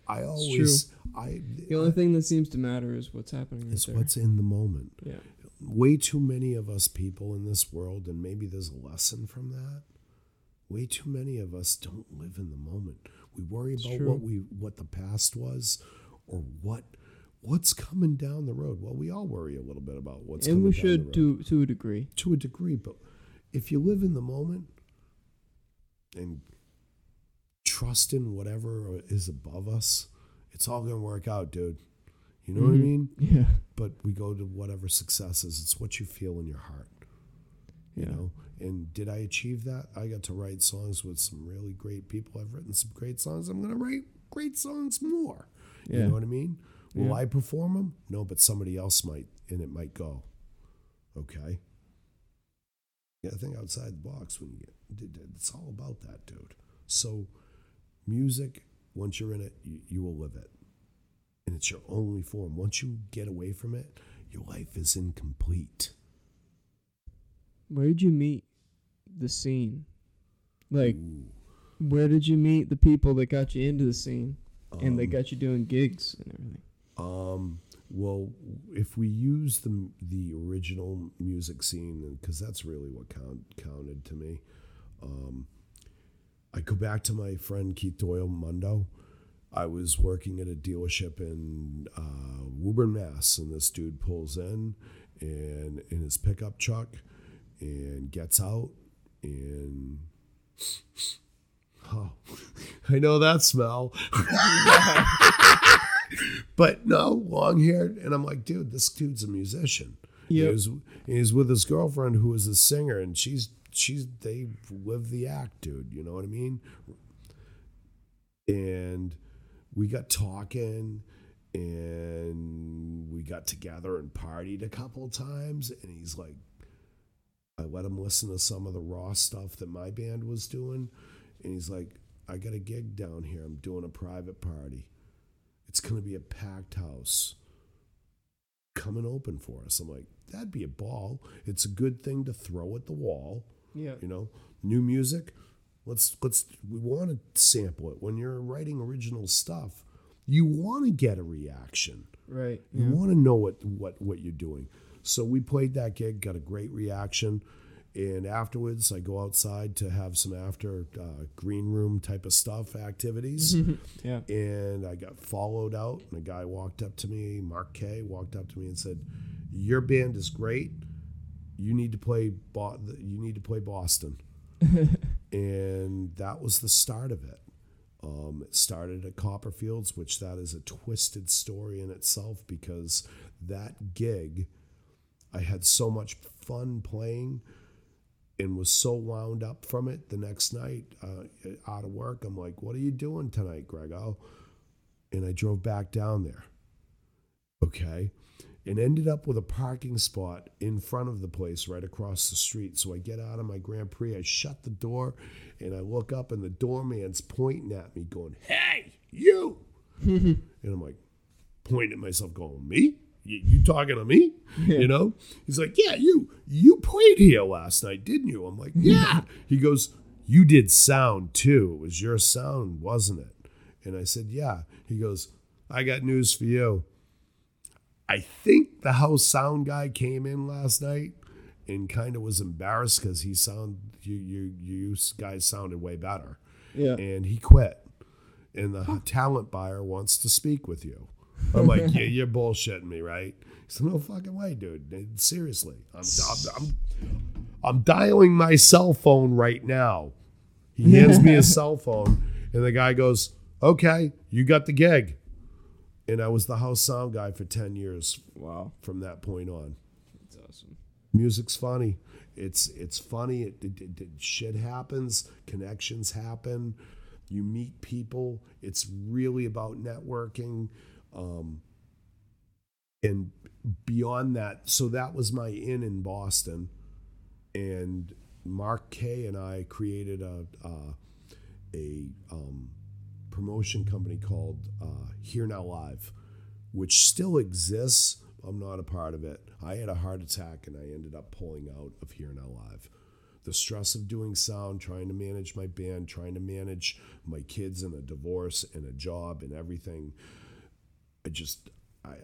Speaker 2: I always. I,
Speaker 1: The only thing that seems to matter is what's happening right
Speaker 2: is
Speaker 1: there.
Speaker 2: what's in the moment.
Speaker 1: yeah.
Speaker 2: Way too many of us people in this world, and maybe there's a lesson from that. Way too many of us don't live in the moment. We worry
Speaker 1: It's
Speaker 2: about
Speaker 1: true.
Speaker 2: what we what the past was, or what what's coming down the road. Well, we all worry a little bit about what's
Speaker 1: and
Speaker 2: coming
Speaker 1: we
Speaker 2: down the
Speaker 1: should
Speaker 2: road
Speaker 1: to to a degree.
Speaker 2: to a degree, but if you live in the moment and trust in whatever is above us, it's all going to work out, dude. You know what I
Speaker 1: Mhm.
Speaker 2: mean?
Speaker 1: Yeah.
Speaker 2: But we go to whatever success is. It's what you feel in your heart, you
Speaker 1: Yeah.
Speaker 2: know? And did I achieve that? I got to write songs with some really great people. I've written some great songs. I'm going to write great songs more. You know what I mean? Will
Speaker 1: Yeah.
Speaker 2: I perform them? No, but somebody else might, and it might go. Okay. Yeah, I think outside the box when you get it's all about that, dude. So, music, once you're in it, you, you will live it, and it's your only form. Once you get away from it, your life is incomplete.
Speaker 1: Where did you meet the scene? Like,
Speaker 2: Ooh.
Speaker 1: where did you meet the people that got you into the scene and they
Speaker 2: Um,
Speaker 1: got you doing gigs and everything?
Speaker 2: Um, well, if we use the the original music scene, because that's really what count, counted to me, um, I go back to my friend Keith Doyle Mundo. I was working at a dealership in uh, Woburn, Mass, and this dude pulls in and in his pickup truck and gets out and. Oh, I know that smell. but no, long haired. And I'm like, dude, this dude's a musician. He was, he's with his girlfriend who is a singer, and she's she's they live the act, dude. You know what I mean? And we got talking, and we got together and partied a couple times. And he's like, I let him listen to some of the raw stuff that my band was doing, and he's like, I got a gig down here. I'm doing a private party. It's going to be a packed house. Come and open for us. I'm like, that'd be a ball. It's a good thing to throw at the wall.
Speaker 1: Yeah.
Speaker 2: You know, new music. Let's let's we want to sample it. When you're writing original stuff, you want to get a reaction.
Speaker 1: Right.
Speaker 2: You
Speaker 1: Yeah.
Speaker 2: want to know what what what you're doing. So we played that gig, got a great reaction, and afterwards I go outside to have some after uh, green room type of stuff activities,
Speaker 1: yeah.
Speaker 2: and I got followed out, and a guy walked up to me, Mark K, walked up to me and said, "Your band is great. You need to play. Bo- you need to play Boston." and that was the start of it. Um, it started at Copperfields, which that is a twisted story in itself because that gig, I had so much fun playing and was so wound up from it the next night uh, out of work. I'm like, what are you doing tonight, Grego? And I drove back down there. Okay. And ended up with a parking spot in front of the place right across the street. So I get out of my Grand Prix, I shut the door, and I look up, and the doorman's pointing at me, going, Hey, you! and I'm like, pointing at myself, going, Me? You, talking to me? You know? He's like, Yeah, you. You played here last night, didn't you? I'm like, Yeah. he goes, You did sound too. It was your sound, wasn't it? And I said, Yeah. He goes, I got news for you. I think the house sound guy came in last night and kind of was embarrassed because he sound you you you guys sounded way better,
Speaker 1: Yeah.
Speaker 2: and he quit. And the talent buyer wants to speak with you. I'm like, yeah, you're bullshitting me, right? He said, no fucking way, dude. Seriously, I'm I'm, I'm I'm dialing my cell phone right now. He hands me his cell phone, and the guy goes, "Okay, you got the gig." And I was the house sound guy for ten years
Speaker 1: Wow.
Speaker 2: from that point on.
Speaker 1: That's awesome.
Speaker 2: music's funny. It's it's funny. It, it, it, it- shit happens. Connections happen. You meet people. It's really about networking. Um, and beyond that, so that was my in in Boston, and Mark Kay and I created a uh, a um, promotion company called uh, Here Now Live, which still exists. I'm not a part of it. I had a heart attack and I ended up pulling out of Here Now Live. The stress of doing sound, trying to manage my band, trying to manage my kids and a divorce and a job and everything. I just I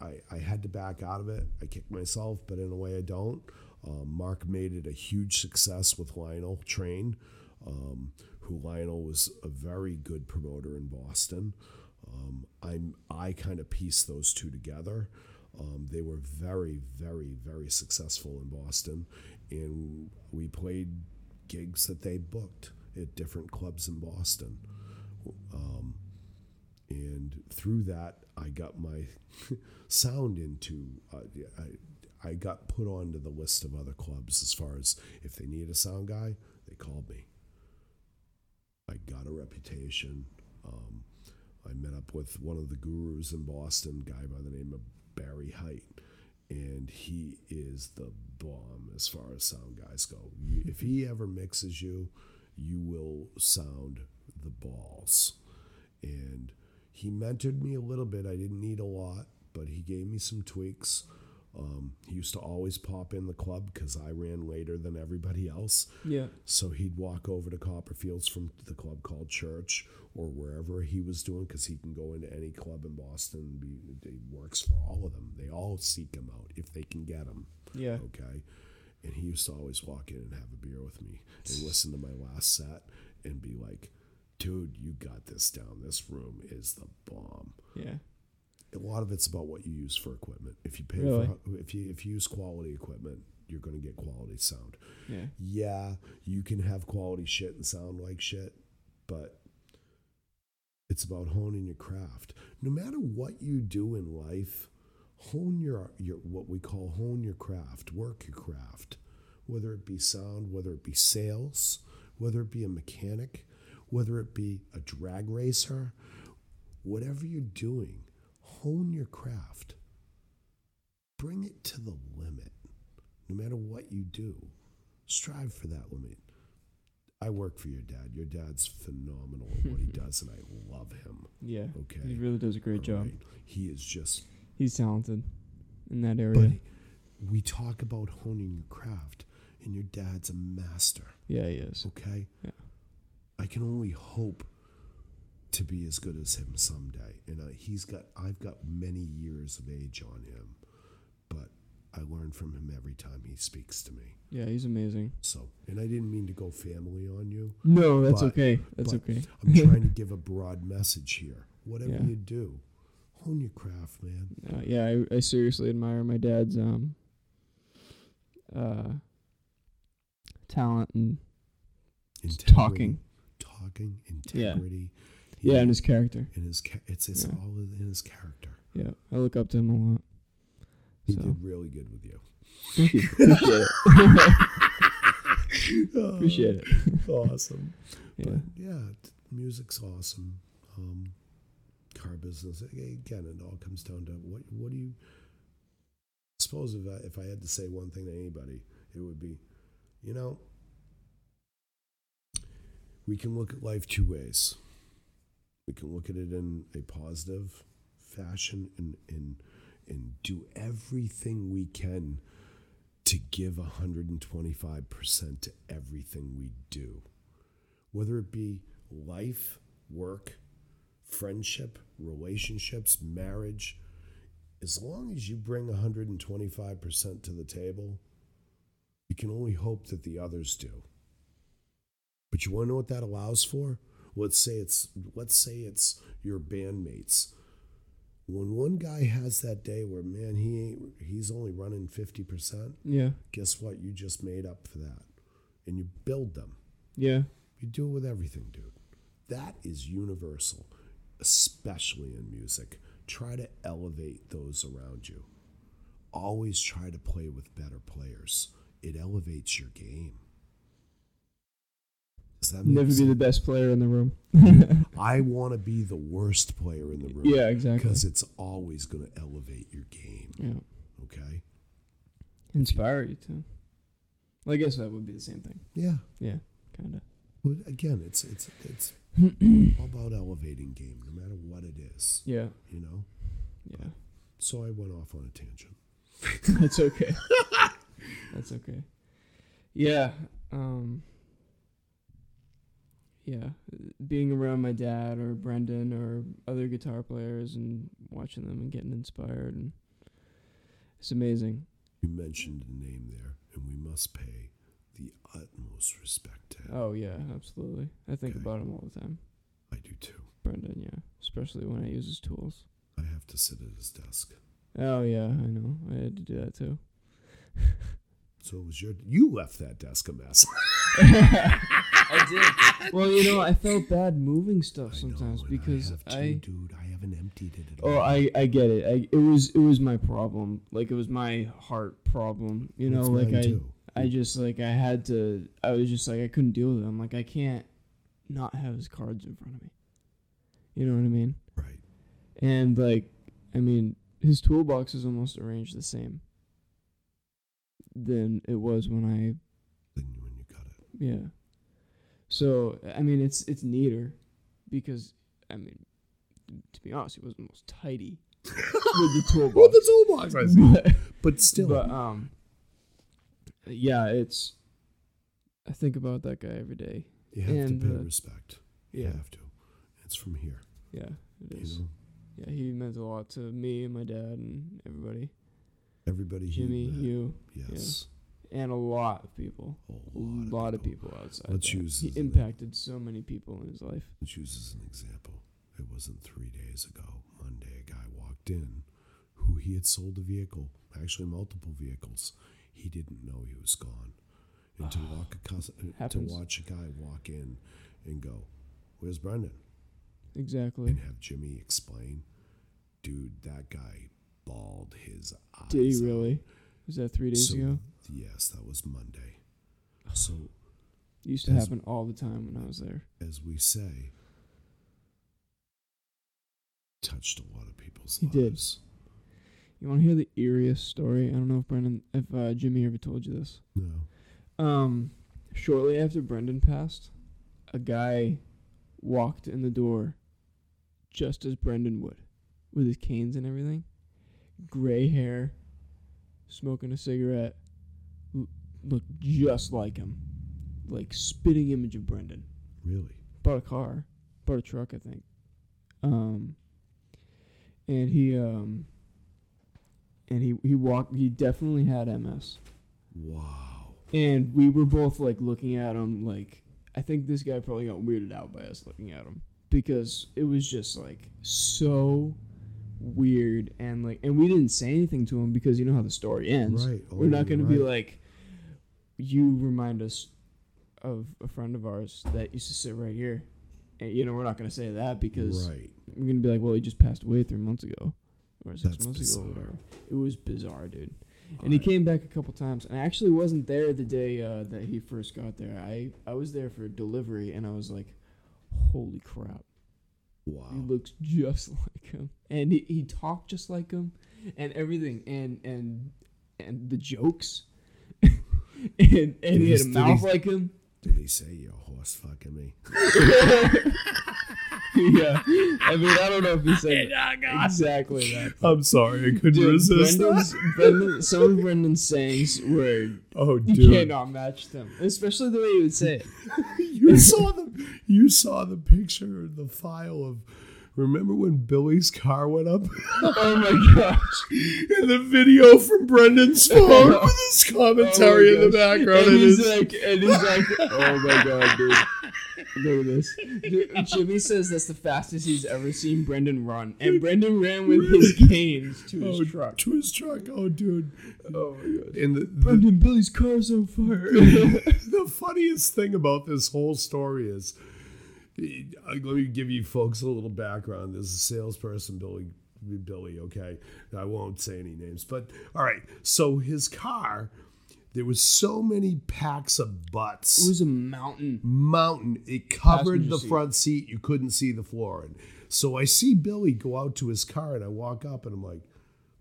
Speaker 2: I, I, had to back out of it. I kicked myself, but in a way I don't. Um, Mark made it a huge success with Lionel Train, um, who Lionel was a very good promoter in Boston. Um, I'm I kind of pieced those two together. Um, they were very, very, very successful in Boston, and we played gigs that they booked at different clubs in Boston. Um, and through that, I got my sound into. Uh, I, I got put onto the list of other clubs as far as if they need a sound guy, they called me. I got a reputation. Um, I met up with one of the gurus in Boston, guy by the name of Barry Height, and he is the bomb as far as sound guys go. If he ever mixes you, you will sound the balls. And he mentored me a little bit. I didn't need a lot, but he gave me some tweaks. Um, he used to always pop in the club because I ran later than everybody else.
Speaker 1: Yeah.
Speaker 2: So he'd walk over to Copperfields from the club called Church or wherever he was doing because he can go into any club in Boston. And be, he works for all of them. They all seek him out if they can get him.
Speaker 1: Yeah.
Speaker 2: Okay. And he used to always walk in and have a beer with me and listen to my last set and be like, dude, you got this down. This room is the bomb.
Speaker 1: Yeah.
Speaker 2: A lot of it's about what you use for equipment. If you pay
Speaker 1: Really?
Speaker 2: for if you if you use quality equipment, you're going to get quality sound
Speaker 1: Yeah.
Speaker 2: yeah, you can have quality shit and sound like shit, but it's about honing your craft. No matter what you do in life, hone your your what we call hone your craft, work your craft. Whether it be sound, whether it be sales, whether it be a mechanic, whether it be a drag racer, whatever you're doing, hone your craft. Bring it to the limit. No matter what you do, strive for that limit. I work for your dad. Your dad's phenomenal at what he does, and I love him.
Speaker 1: Yeah.
Speaker 2: Okay.
Speaker 1: He really does a great
Speaker 2: All
Speaker 1: job.
Speaker 2: right? He is just.
Speaker 1: He's talented in that
Speaker 2: But
Speaker 1: area.
Speaker 2: we talk about honing your craft, and your dad's a master.
Speaker 1: yeah, he is.
Speaker 2: Okay.
Speaker 1: Yeah.
Speaker 2: I can only hope to be as good as him someday, and uh, he's got. I've got many years of age on him, but I learn from him every time he speaks to me.
Speaker 1: Yeah, he's amazing.
Speaker 2: So, and I didn't mean to go family on you.
Speaker 1: No, that's
Speaker 2: But-
Speaker 1: okay. That's okay.
Speaker 2: I'm trying to give a broad message here. Whatever
Speaker 1: Yeah.
Speaker 2: you do, hone your craft, man.
Speaker 1: Uh, yeah, I, I seriously admire my dad's um uh talent and
Speaker 2: Integrity,
Speaker 1: talking.
Speaker 2: Talking,
Speaker 1: Yeah.
Speaker 2: integrity.
Speaker 1: Yeah, and his character.
Speaker 2: in his ca- it's it's
Speaker 1: Yeah.
Speaker 2: all in his character.
Speaker 1: Yeah, I look up to him a lot.
Speaker 2: He
Speaker 1: So
Speaker 2: did really good with you.
Speaker 1: thank you. Appreciate it. Appreciate it.
Speaker 2: awesome.
Speaker 1: Yeah.
Speaker 2: But yeah, music's awesome. Um, car business again. It all comes down to what what do you. I suppose if I, if I had to say one thing to anybody, it would be, you know, we can look at life two ways. We can look at it in a positive fashion and and and do everything we can to give 125% to everything we do whether it be life, work, friendship, relationships, marriage, as long as you bring 125% to the table, you can only hope that the others do. But you want to know what that allows for? Let's say it's let's say it's your bandmates. When one guy has that day where man he ain't he's only running 50%,
Speaker 1: Yeah.
Speaker 2: guess what? You just made up for that. And you build them.
Speaker 1: Yeah.
Speaker 2: You do it with everything, dude. That is universal, especially in music. Try to elevate those around you. always try to play with better players. It elevates your game. That
Speaker 1: Never be
Speaker 2: sense?
Speaker 1: the best player in the room.
Speaker 2: I want to be the worst player in the room.
Speaker 1: yeah, exactly.
Speaker 2: Because it's always going to elevate your game.
Speaker 1: Yeah.
Speaker 2: Okay.
Speaker 1: Inspire you too. Well, I guess that would be the same thing.
Speaker 2: Yeah.
Speaker 1: Yeah, kind of.
Speaker 2: But again, it's it's it's all about elevating game, no matter what it is.
Speaker 1: Yeah,
Speaker 2: You know.
Speaker 1: yeah.
Speaker 2: So I went off on a tangent.
Speaker 1: That's okay. That's okay. Yeah. Um Yeah. Being around my dad or Brendan or other guitar players and watching them and getting inspired and it's amazing.
Speaker 2: You mentioned a name there, and we must pay the utmost respect to him.
Speaker 1: Oh yeah, absolutely. I think
Speaker 2: Okay.
Speaker 1: about him all the time.
Speaker 2: I do too.
Speaker 1: Brendan, yeah. Especially when I use his tools.
Speaker 2: I have to sit at his desk.
Speaker 1: Oh yeah, I know. I had to do that too.
Speaker 2: So it was your you left that desk a mess.
Speaker 1: I did. Well, you know, I felt bad moving stuff
Speaker 2: I
Speaker 1: sometimes
Speaker 2: know,
Speaker 1: because
Speaker 2: I, have too,
Speaker 1: I
Speaker 2: dude, I haven't emptied it at
Speaker 1: Oh,
Speaker 2: all.
Speaker 1: I I get it. I it was it was my problem. Like it was my heart problem. You know,
Speaker 2: It's
Speaker 1: like I
Speaker 2: too.
Speaker 1: I just like I had to. I was just like I couldn't deal with it. I'm like I can't not have his cards in front of me. You know what I mean?
Speaker 2: right.
Speaker 1: And like, I mean, his toolbox is almost arranged the same than it was when I
Speaker 2: Then when you got it,
Speaker 1: yeah. So I mean, it's it's neater because I mean, to be honest, it was the most tidy with the toolbox.
Speaker 2: well, the toolbox, I see.
Speaker 1: but,
Speaker 2: but still,
Speaker 1: but um, yeah, it's. I think about that guy every day.
Speaker 2: you have
Speaker 1: and,
Speaker 2: to pay
Speaker 1: uh,
Speaker 2: respect. You have to. It's from here.
Speaker 1: yeah, it
Speaker 2: You know,
Speaker 1: Yeah, he meant a lot to me and my dad and everybody.
Speaker 2: everybody.
Speaker 1: Jimmy, you,
Speaker 2: Yes.
Speaker 1: And a lot of people.
Speaker 2: A
Speaker 1: A
Speaker 2: lot,
Speaker 1: lot
Speaker 2: of
Speaker 1: of
Speaker 2: people.
Speaker 1: people outside.
Speaker 2: Let's
Speaker 1: that.
Speaker 2: use
Speaker 1: He impacted so many people in his life.
Speaker 2: Let's use as an example. It wasn't three days ago, Monday, a guy walked in who he had sold a vehicle, actually multiple vehicles. He didn't know he was gone. And to walk a uh, to watch a guy walk in and go, "Where's Brendan?"
Speaker 1: Exactly.
Speaker 2: and have Jimmy explain, "Dude, that guy bawled his eyes."
Speaker 1: Did he
Speaker 2: out."
Speaker 1: Was that three days
Speaker 2: So,
Speaker 1: ago?
Speaker 2: Yes, that was Monday. So,
Speaker 1: It used to
Speaker 2: Yes.
Speaker 1: happen all the time when I was there.
Speaker 2: as we say, touched a lot of people's lives.
Speaker 1: He did. You want to hear the eeriest story? I don't know if Brendan, if uh, Jimmy ever told you this.
Speaker 2: No.
Speaker 1: Um, shortly after Brendan passed, a guy walked in the door, just as Brendan would, with his canes and everything, gray hair, smoking a cigarette, l- looked just like him, like spitting image of Brendan.
Speaker 2: Really?
Speaker 1: bought a car, bought a truck, I think. Um, and he um, and he he walked. He definitely had MS,
Speaker 2: Wow.
Speaker 1: and we were both like looking at him. Like I think this guy probably got weirded out by us looking at him because it was just like so weird and like and we didn't say anything to him because you know how the story ends.
Speaker 2: Right. Oh,
Speaker 1: We're not going to be like, you remind us of a friend of ours that used to sit right here. And, you know, we're not going to say that because
Speaker 2: Right.
Speaker 1: we're going to be like, well, he just passed away three months ago or six
Speaker 2: That's
Speaker 1: months ago
Speaker 2: bizarre.
Speaker 1: whatever. It was bizarre, dude. And he
Speaker 2: I-
Speaker 1: came back a couple times. And I actually wasn't there the day uh, that he first got there. I, I was there for delivery and I was like, holy crap.
Speaker 2: Wow.
Speaker 1: He looks just like him, and he, he talked just like him, and everything, and and and the jokes, and and he
Speaker 2: he-
Speaker 1: had a mouth like him.
Speaker 2: Did he say you're horse fucking me?
Speaker 1: yeah, I mean, I don't know if he said exactly that.
Speaker 2: I'm sorry, I couldn't
Speaker 1: Dude, Brendan's, Brendan, some of Brendan's sayings were
Speaker 2: Oh,
Speaker 1: you
Speaker 2: dude.
Speaker 1: cannot match them, especially the way he would say it.
Speaker 2: you saw the you saw the picture the file of remember when Billy's car went up
Speaker 1: Oh my gosh!
Speaker 2: and the video from Brendan's phone with his commentary
Speaker 1: Oh
Speaker 2: in the
Speaker 1: oh
Speaker 2: background
Speaker 1: And
Speaker 2: and
Speaker 1: he's like, and he's like, oh my god, dude. Look at this. Dude, Jimmy says that's the fastest he's ever seen Brendan run, and Brendan ran with his canes to his
Speaker 2: oh,
Speaker 1: truck.
Speaker 2: to his truck oh dude
Speaker 1: Oh my god.
Speaker 2: and the, the,
Speaker 1: Brendan, Billy's car's on fire.
Speaker 2: the funniest thing about this whole story is let me give you folks a little background there's a salesperson Billy Billy. Okay, I won't say any names, but all right. So his car, there was so many packs of butts
Speaker 1: It was a mountain.
Speaker 2: mountain. It covered the
Speaker 1: seat.
Speaker 2: front seat. You couldn't see the floor. And so I see Billy go out to his car, and I walk up, and I'm like,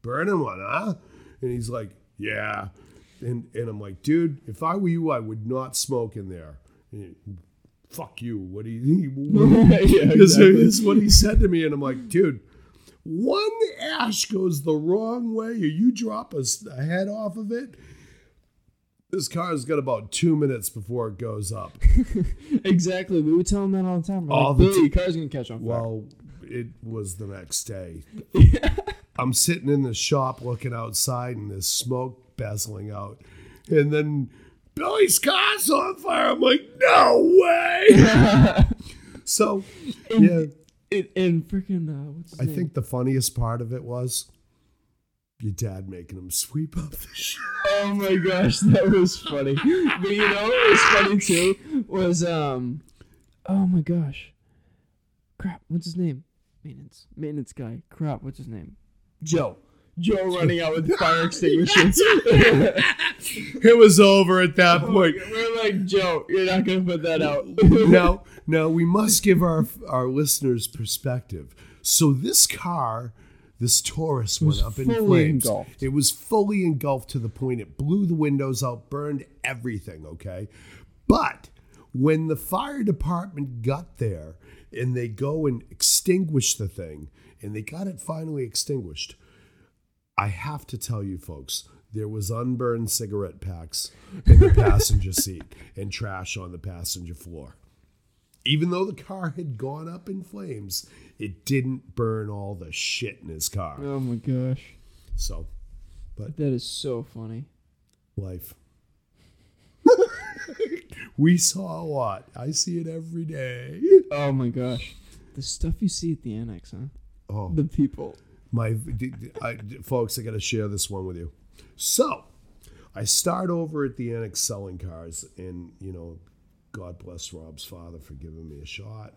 Speaker 2: "Burning one, huh?" And he's like, "Yeah." And and I'm like, "Dude, if I were you, I would not smoke in there." Fuck you. What do you?
Speaker 1: yeah,
Speaker 2: Because
Speaker 1: exactly.
Speaker 2: this is what he said to me, and I'm like, dude, one ash goes the wrong way, or you drop a head off of it. This car's got about two minutes before it goes up.
Speaker 1: exactly. We would tell him that all the time. We're
Speaker 2: All
Speaker 1: like,
Speaker 2: the
Speaker 1: your car's gonna catch on fire.
Speaker 2: Well, it was the next day. I'm sitting in the shop looking outside, and there's smoke bezzling out, and then Billy's car's on fire. I'm like, no way. so, yeah.
Speaker 1: It, and freaking uh, what's his
Speaker 2: I
Speaker 1: name?
Speaker 2: think the funniest part of it was your dad making him sweep up the shit.
Speaker 1: Oh my gosh, that was funny. but you know what was funny too was um, oh my gosh, crap. What's his name? Maintenance, maintenance guy. Crap. What's his name? Joe. Joe running out with fire extinguishers.
Speaker 2: It was over at that oh point.
Speaker 1: We're like, Joe, you're not gonna put that out.
Speaker 2: no, no, we must give our our listeners perspective. So this car, this Taurus went up in flames.
Speaker 1: engulfed.
Speaker 2: It was fully engulfed to the point it blew the windows out, burned everything. Okay, but when the fire department got there and they go and extinguish the thing, and they got it finally extinguished. I have to tell you, folks, there was unburned cigarette packs in the passenger seat and trash on the passenger floor. Even though the car had gone up in flames, it didn't burn all the shit in his car.
Speaker 1: oh my gosh,
Speaker 2: So, but
Speaker 1: that is so funny.
Speaker 2: life. we saw a lot. I see it every day.
Speaker 1: Oh my gosh, the stuff you see at the annex, huh?
Speaker 2: Oh,
Speaker 1: The people.
Speaker 2: My folks, I got to share this one with you. So, I start over at the annex selling cars, and you know, God bless Rob's father for giving me a shot.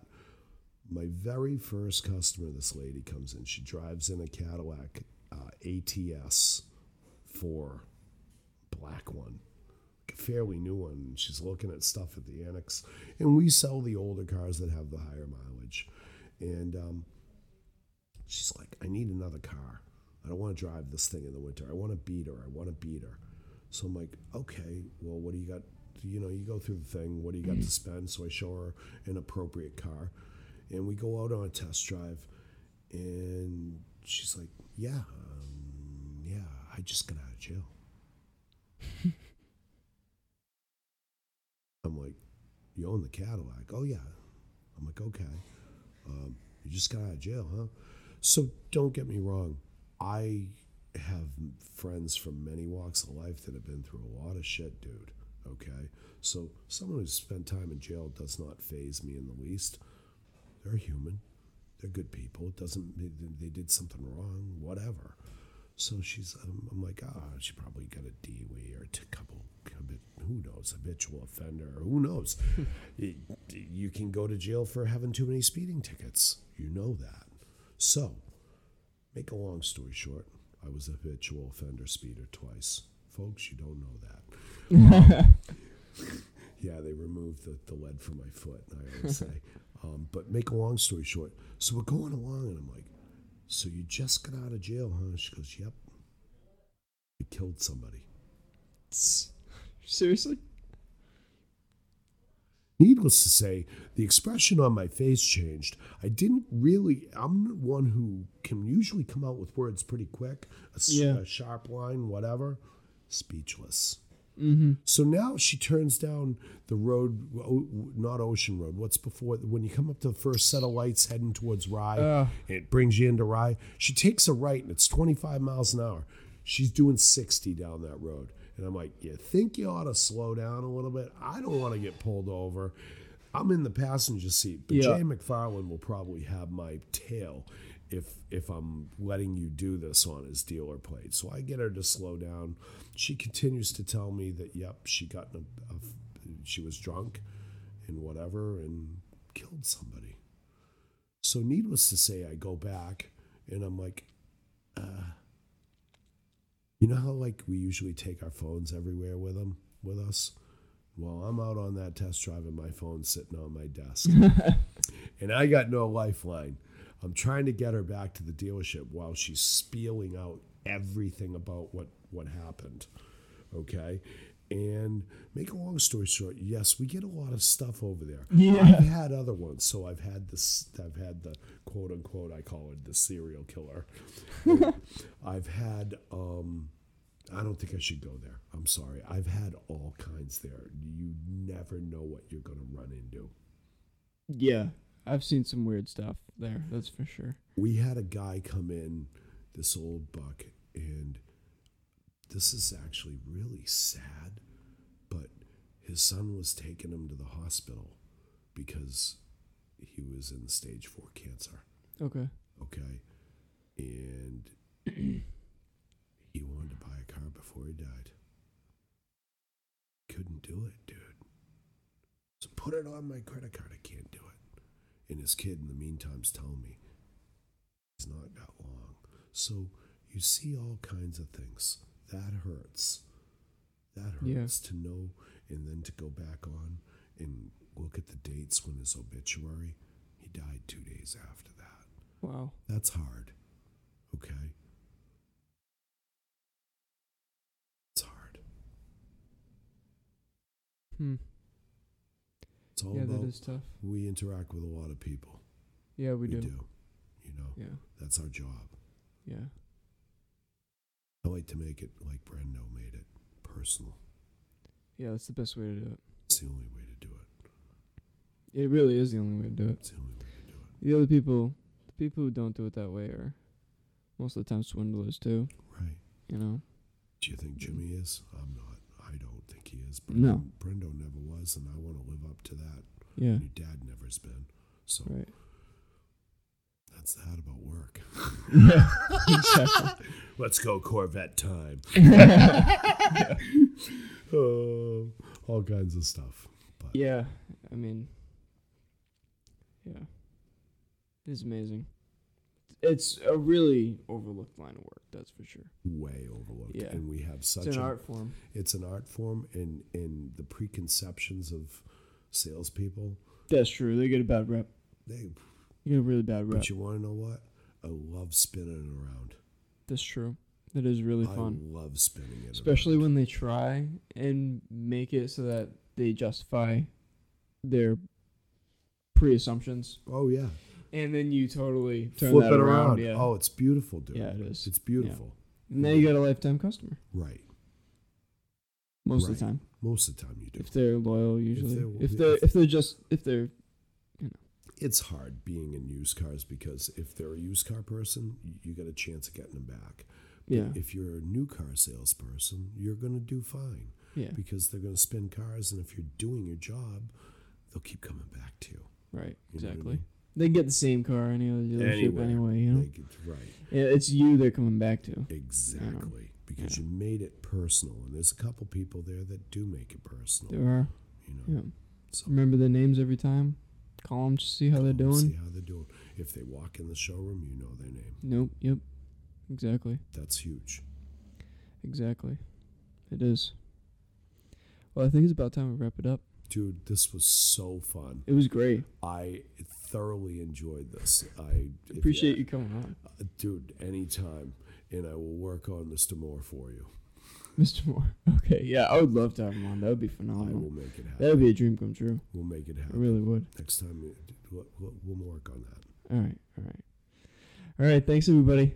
Speaker 2: My very first customer, this lady comes in. She drives in a Cadillac uh, ATS four, black one, a fairly new one. She's looking at stuff at the annex, and we sell the older cars that have the higher mileage. And um, she's like, I need another car. I don't want to drive this thing in the winter. I want to beat her. I want to beat her. So I'm like, okay, well, what do you got? You know, you go through the thing. What do you got to spend? So I show her an appropriate car, and we go out on a test drive. And she's like, yeah, um, yeah, I just got out of jail. I'm like, you own the Cadillac? Oh yeah. I'm like, okay. Um, you just got out of jail, huh? So don't get me wrong. I have friends from many walks of life that have been through a lot of shit, dude. Okay. So someone who's spent time in jail does not phase me in the least. They're human. They're good people. It doesn't they, they did something wrong, whatever. So she's, um, I'm like, ah, she probably got a DWI or a couple, who knows, habitual offender, or who knows. You can go to jail for having too many speeding tickets. You know that. So, make a long story short, I was a habitual offender speeder twice. Folks, you don't know that. Yeah, they removed the, the lead from my foot, I always say. Um, but make a long story short, so we're going along, and I'm like, so you just got out of jail, huh? She goes, yep. You killed somebody.
Speaker 1: Seriously?
Speaker 2: Needless to say, the expression on my face changed. I didn't really, I'm one who can usually come out with words pretty quick, a,
Speaker 1: Yeah.
Speaker 2: a sharp line, whatever. Speechless.
Speaker 1: Mm-hmm.
Speaker 2: So now she turns down the road, not Ocean Road. What's before when you come up to the first set of lights heading towards Rye?
Speaker 1: Uh.
Speaker 2: it brings you into Rye. She takes a right, and it's 25 miles an hour. She's doing 60 down that road, and I'm like, "You think you ought to slow down a little bit? I don't want to get pulled over. I'm in the passenger seat, but
Speaker 1: Yeah.
Speaker 2: Jay McFarland will probably have my tail." If, if I'm letting you do this on his dealer plate. So I get her to slow down. She continues to tell me that, yep, she got in a, a she was drunk and whatever and killed somebody. So needless to say, I go back and I'm like, uh, you know how like we usually take our phones everywhere with them with us. Well, I'm out on that test drive and my phone's sitting on my desk, and I got no lifeline. I'm trying to get her back to the dealership while she's spieling out everything about what what happened. Okay, and make a long story short, yes, we get a lot of stuff over there.
Speaker 1: Yeah.
Speaker 2: I've had other ones. So I've had this. I've had the quote unquote. I call it the serial killer. I've had. um I don't think I should go there. I'm sorry. I've had all kinds there. You never know what you're going to run into.
Speaker 1: Yeah, I've seen some weird stuff there. That's for sure.
Speaker 2: We had a guy come in, this old buck, and this is actually really sad, but his son was taking him to the hospital because he was in stage four cancer.
Speaker 1: Okay.
Speaker 2: Okay. And he wanted to buy a car before he died. Couldn't do it, dude. So put it on my credit card. I can't do it. And his kid, in the meantime's telling me he's not got long. So you see all kinds of things. That hurts. That
Speaker 1: Yeah.
Speaker 2: hurts to know and then to go back on and look at the dates when his obituary. He died two days after that.
Speaker 1: Wow.
Speaker 2: That's hard. Okay. It's hard.
Speaker 1: Hmm.
Speaker 2: It's all
Speaker 1: Yeah,
Speaker 2: about
Speaker 1: that is tough.
Speaker 2: we interact with a lot of people.
Speaker 1: Yeah, we, do. We do.
Speaker 2: You know,
Speaker 1: Yeah.
Speaker 2: that's our job.
Speaker 1: Yeah.
Speaker 2: I like to make it like Brendo made it personal.
Speaker 1: Yeah, that's the best way to do it.
Speaker 2: It's the only way to do it.
Speaker 1: It really is the only way to do it.
Speaker 2: It's the only way to do it.
Speaker 1: The other people, the people who don't do it that way are most of the time swindlers too.
Speaker 2: Right.
Speaker 1: You know.
Speaker 2: Do you think Jimmy is? I'm not. He is.
Speaker 1: No.
Speaker 2: Brendo never was, and I want to live up to that.
Speaker 1: Yeah.
Speaker 2: Your dad never's been. So
Speaker 1: Right.
Speaker 2: that's that about work.
Speaker 1: yeah. Exactly.
Speaker 2: Let's go Corvette time. Oh, all kinds of stuff. But
Speaker 1: Yeah. I mean. Yeah. It's amazing. It's a really overlooked line of work. That's for sure.
Speaker 2: way overlooked.
Speaker 1: Yeah.
Speaker 2: And we have such
Speaker 1: It's an
Speaker 2: a,
Speaker 1: art form.
Speaker 2: it's an art form and and the preconceptions of salespeople,
Speaker 1: That's true. They get a bad rep.
Speaker 2: they
Speaker 1: You get a really bad rep.
Speaker 2: but you wanna know what? I love spinning it around.
Speaker 1: That's true. It is really fun.
Speaker 2: I love spinning it
Speaker 1: Especially
Speaker 2: around.
Speaker 1: when they try and make it so that they justify their pre assumptions.
Speaker 2: Oh yeah.
Speaker 1: And then you totally turn
Speaker 2: Flip
Speaker 1: that
Speaker 2: it
Speaker 1: around.
Speaker 2: around.
Speaker 1: Yeah.
Speaker 2: Oh, it's beautiful, dude.
Speaker 1: Yeah, it is.
Speaker 2: It's beautiful.
Speaker 1: And now you got a lifetime customer
Speaker 2: Right.
Speaker 1: most of the time.
Speaker 2: Most of the time you do.
Speaker 1: If they're loyal usually.
Speaker 2: they're-
Speaker 1: If they're
Speaker 2: if-
Speaker 1: if they're just if they're you know.
Speaker 2: it's hard being in used cars because if they're a used car person, you got a chance of getting them back. But
Speaker 1: yeah.
Speaker 2: If you're a new car salesperson, you're going to do fine
Speaker 1: Yeah.
Speaker 2: because they're going to spin cars, and if you're doing your job, they'll keep coming back to you.
Speaker 1: Right.
Speaker 2: You what I
Speaker 1: Exactly.
Speaker 2: mean?
Speaker 1: They get the same car any other dealership anyway, you know?
Speaker 2: Get- right.
Speaker 1: Yeah, it's you they're coming back to.
Speaker 2: Exactly. Because
Speaker 1: Yeah.
Speaker 2: you made it personal, and there's a couple people there that do make it personal.
Speaker 1: There are.
Speaker 2: You know,
Speaker 1: Yeah.
Speaker 2: so
Speaker 1: Remember their names every time. Call them to see how they're doing.
Speaker 2: See how they're doing. If they walk in the showroom, you know their name.
Speaker 1: Nope. Yep. Exactly.
Speaker 2: That's huge.
Speaker 1: Exactly. It is. Well, I think it's about time we wrap it up.
Speaker 2: Dude, this was so fun.
Speaker 1: It was great.
Speaker 2: I thoroughly enjoyed this. I
Speaker 1: Appreciate you coming on,
Speaker 2: uh, dude. Anytime, and I will work on Mr. Moore for you.
Speaker 1: Mr. Moore. Okay. Yeah, I would love to have him on. That would be
Speaker 2: phenomenal.
Speaker 1: Phenomenal.
Speaker 2: make it happen.
Speaker 1: That would be a dream come true.
Speaker 2: We'll make it happen.
Speaker 1: I really would.
Speaker 2: Next time, we'll, we'll we'll work on that.
Speaker 1: All right. All right. All right. Thanks, everybody.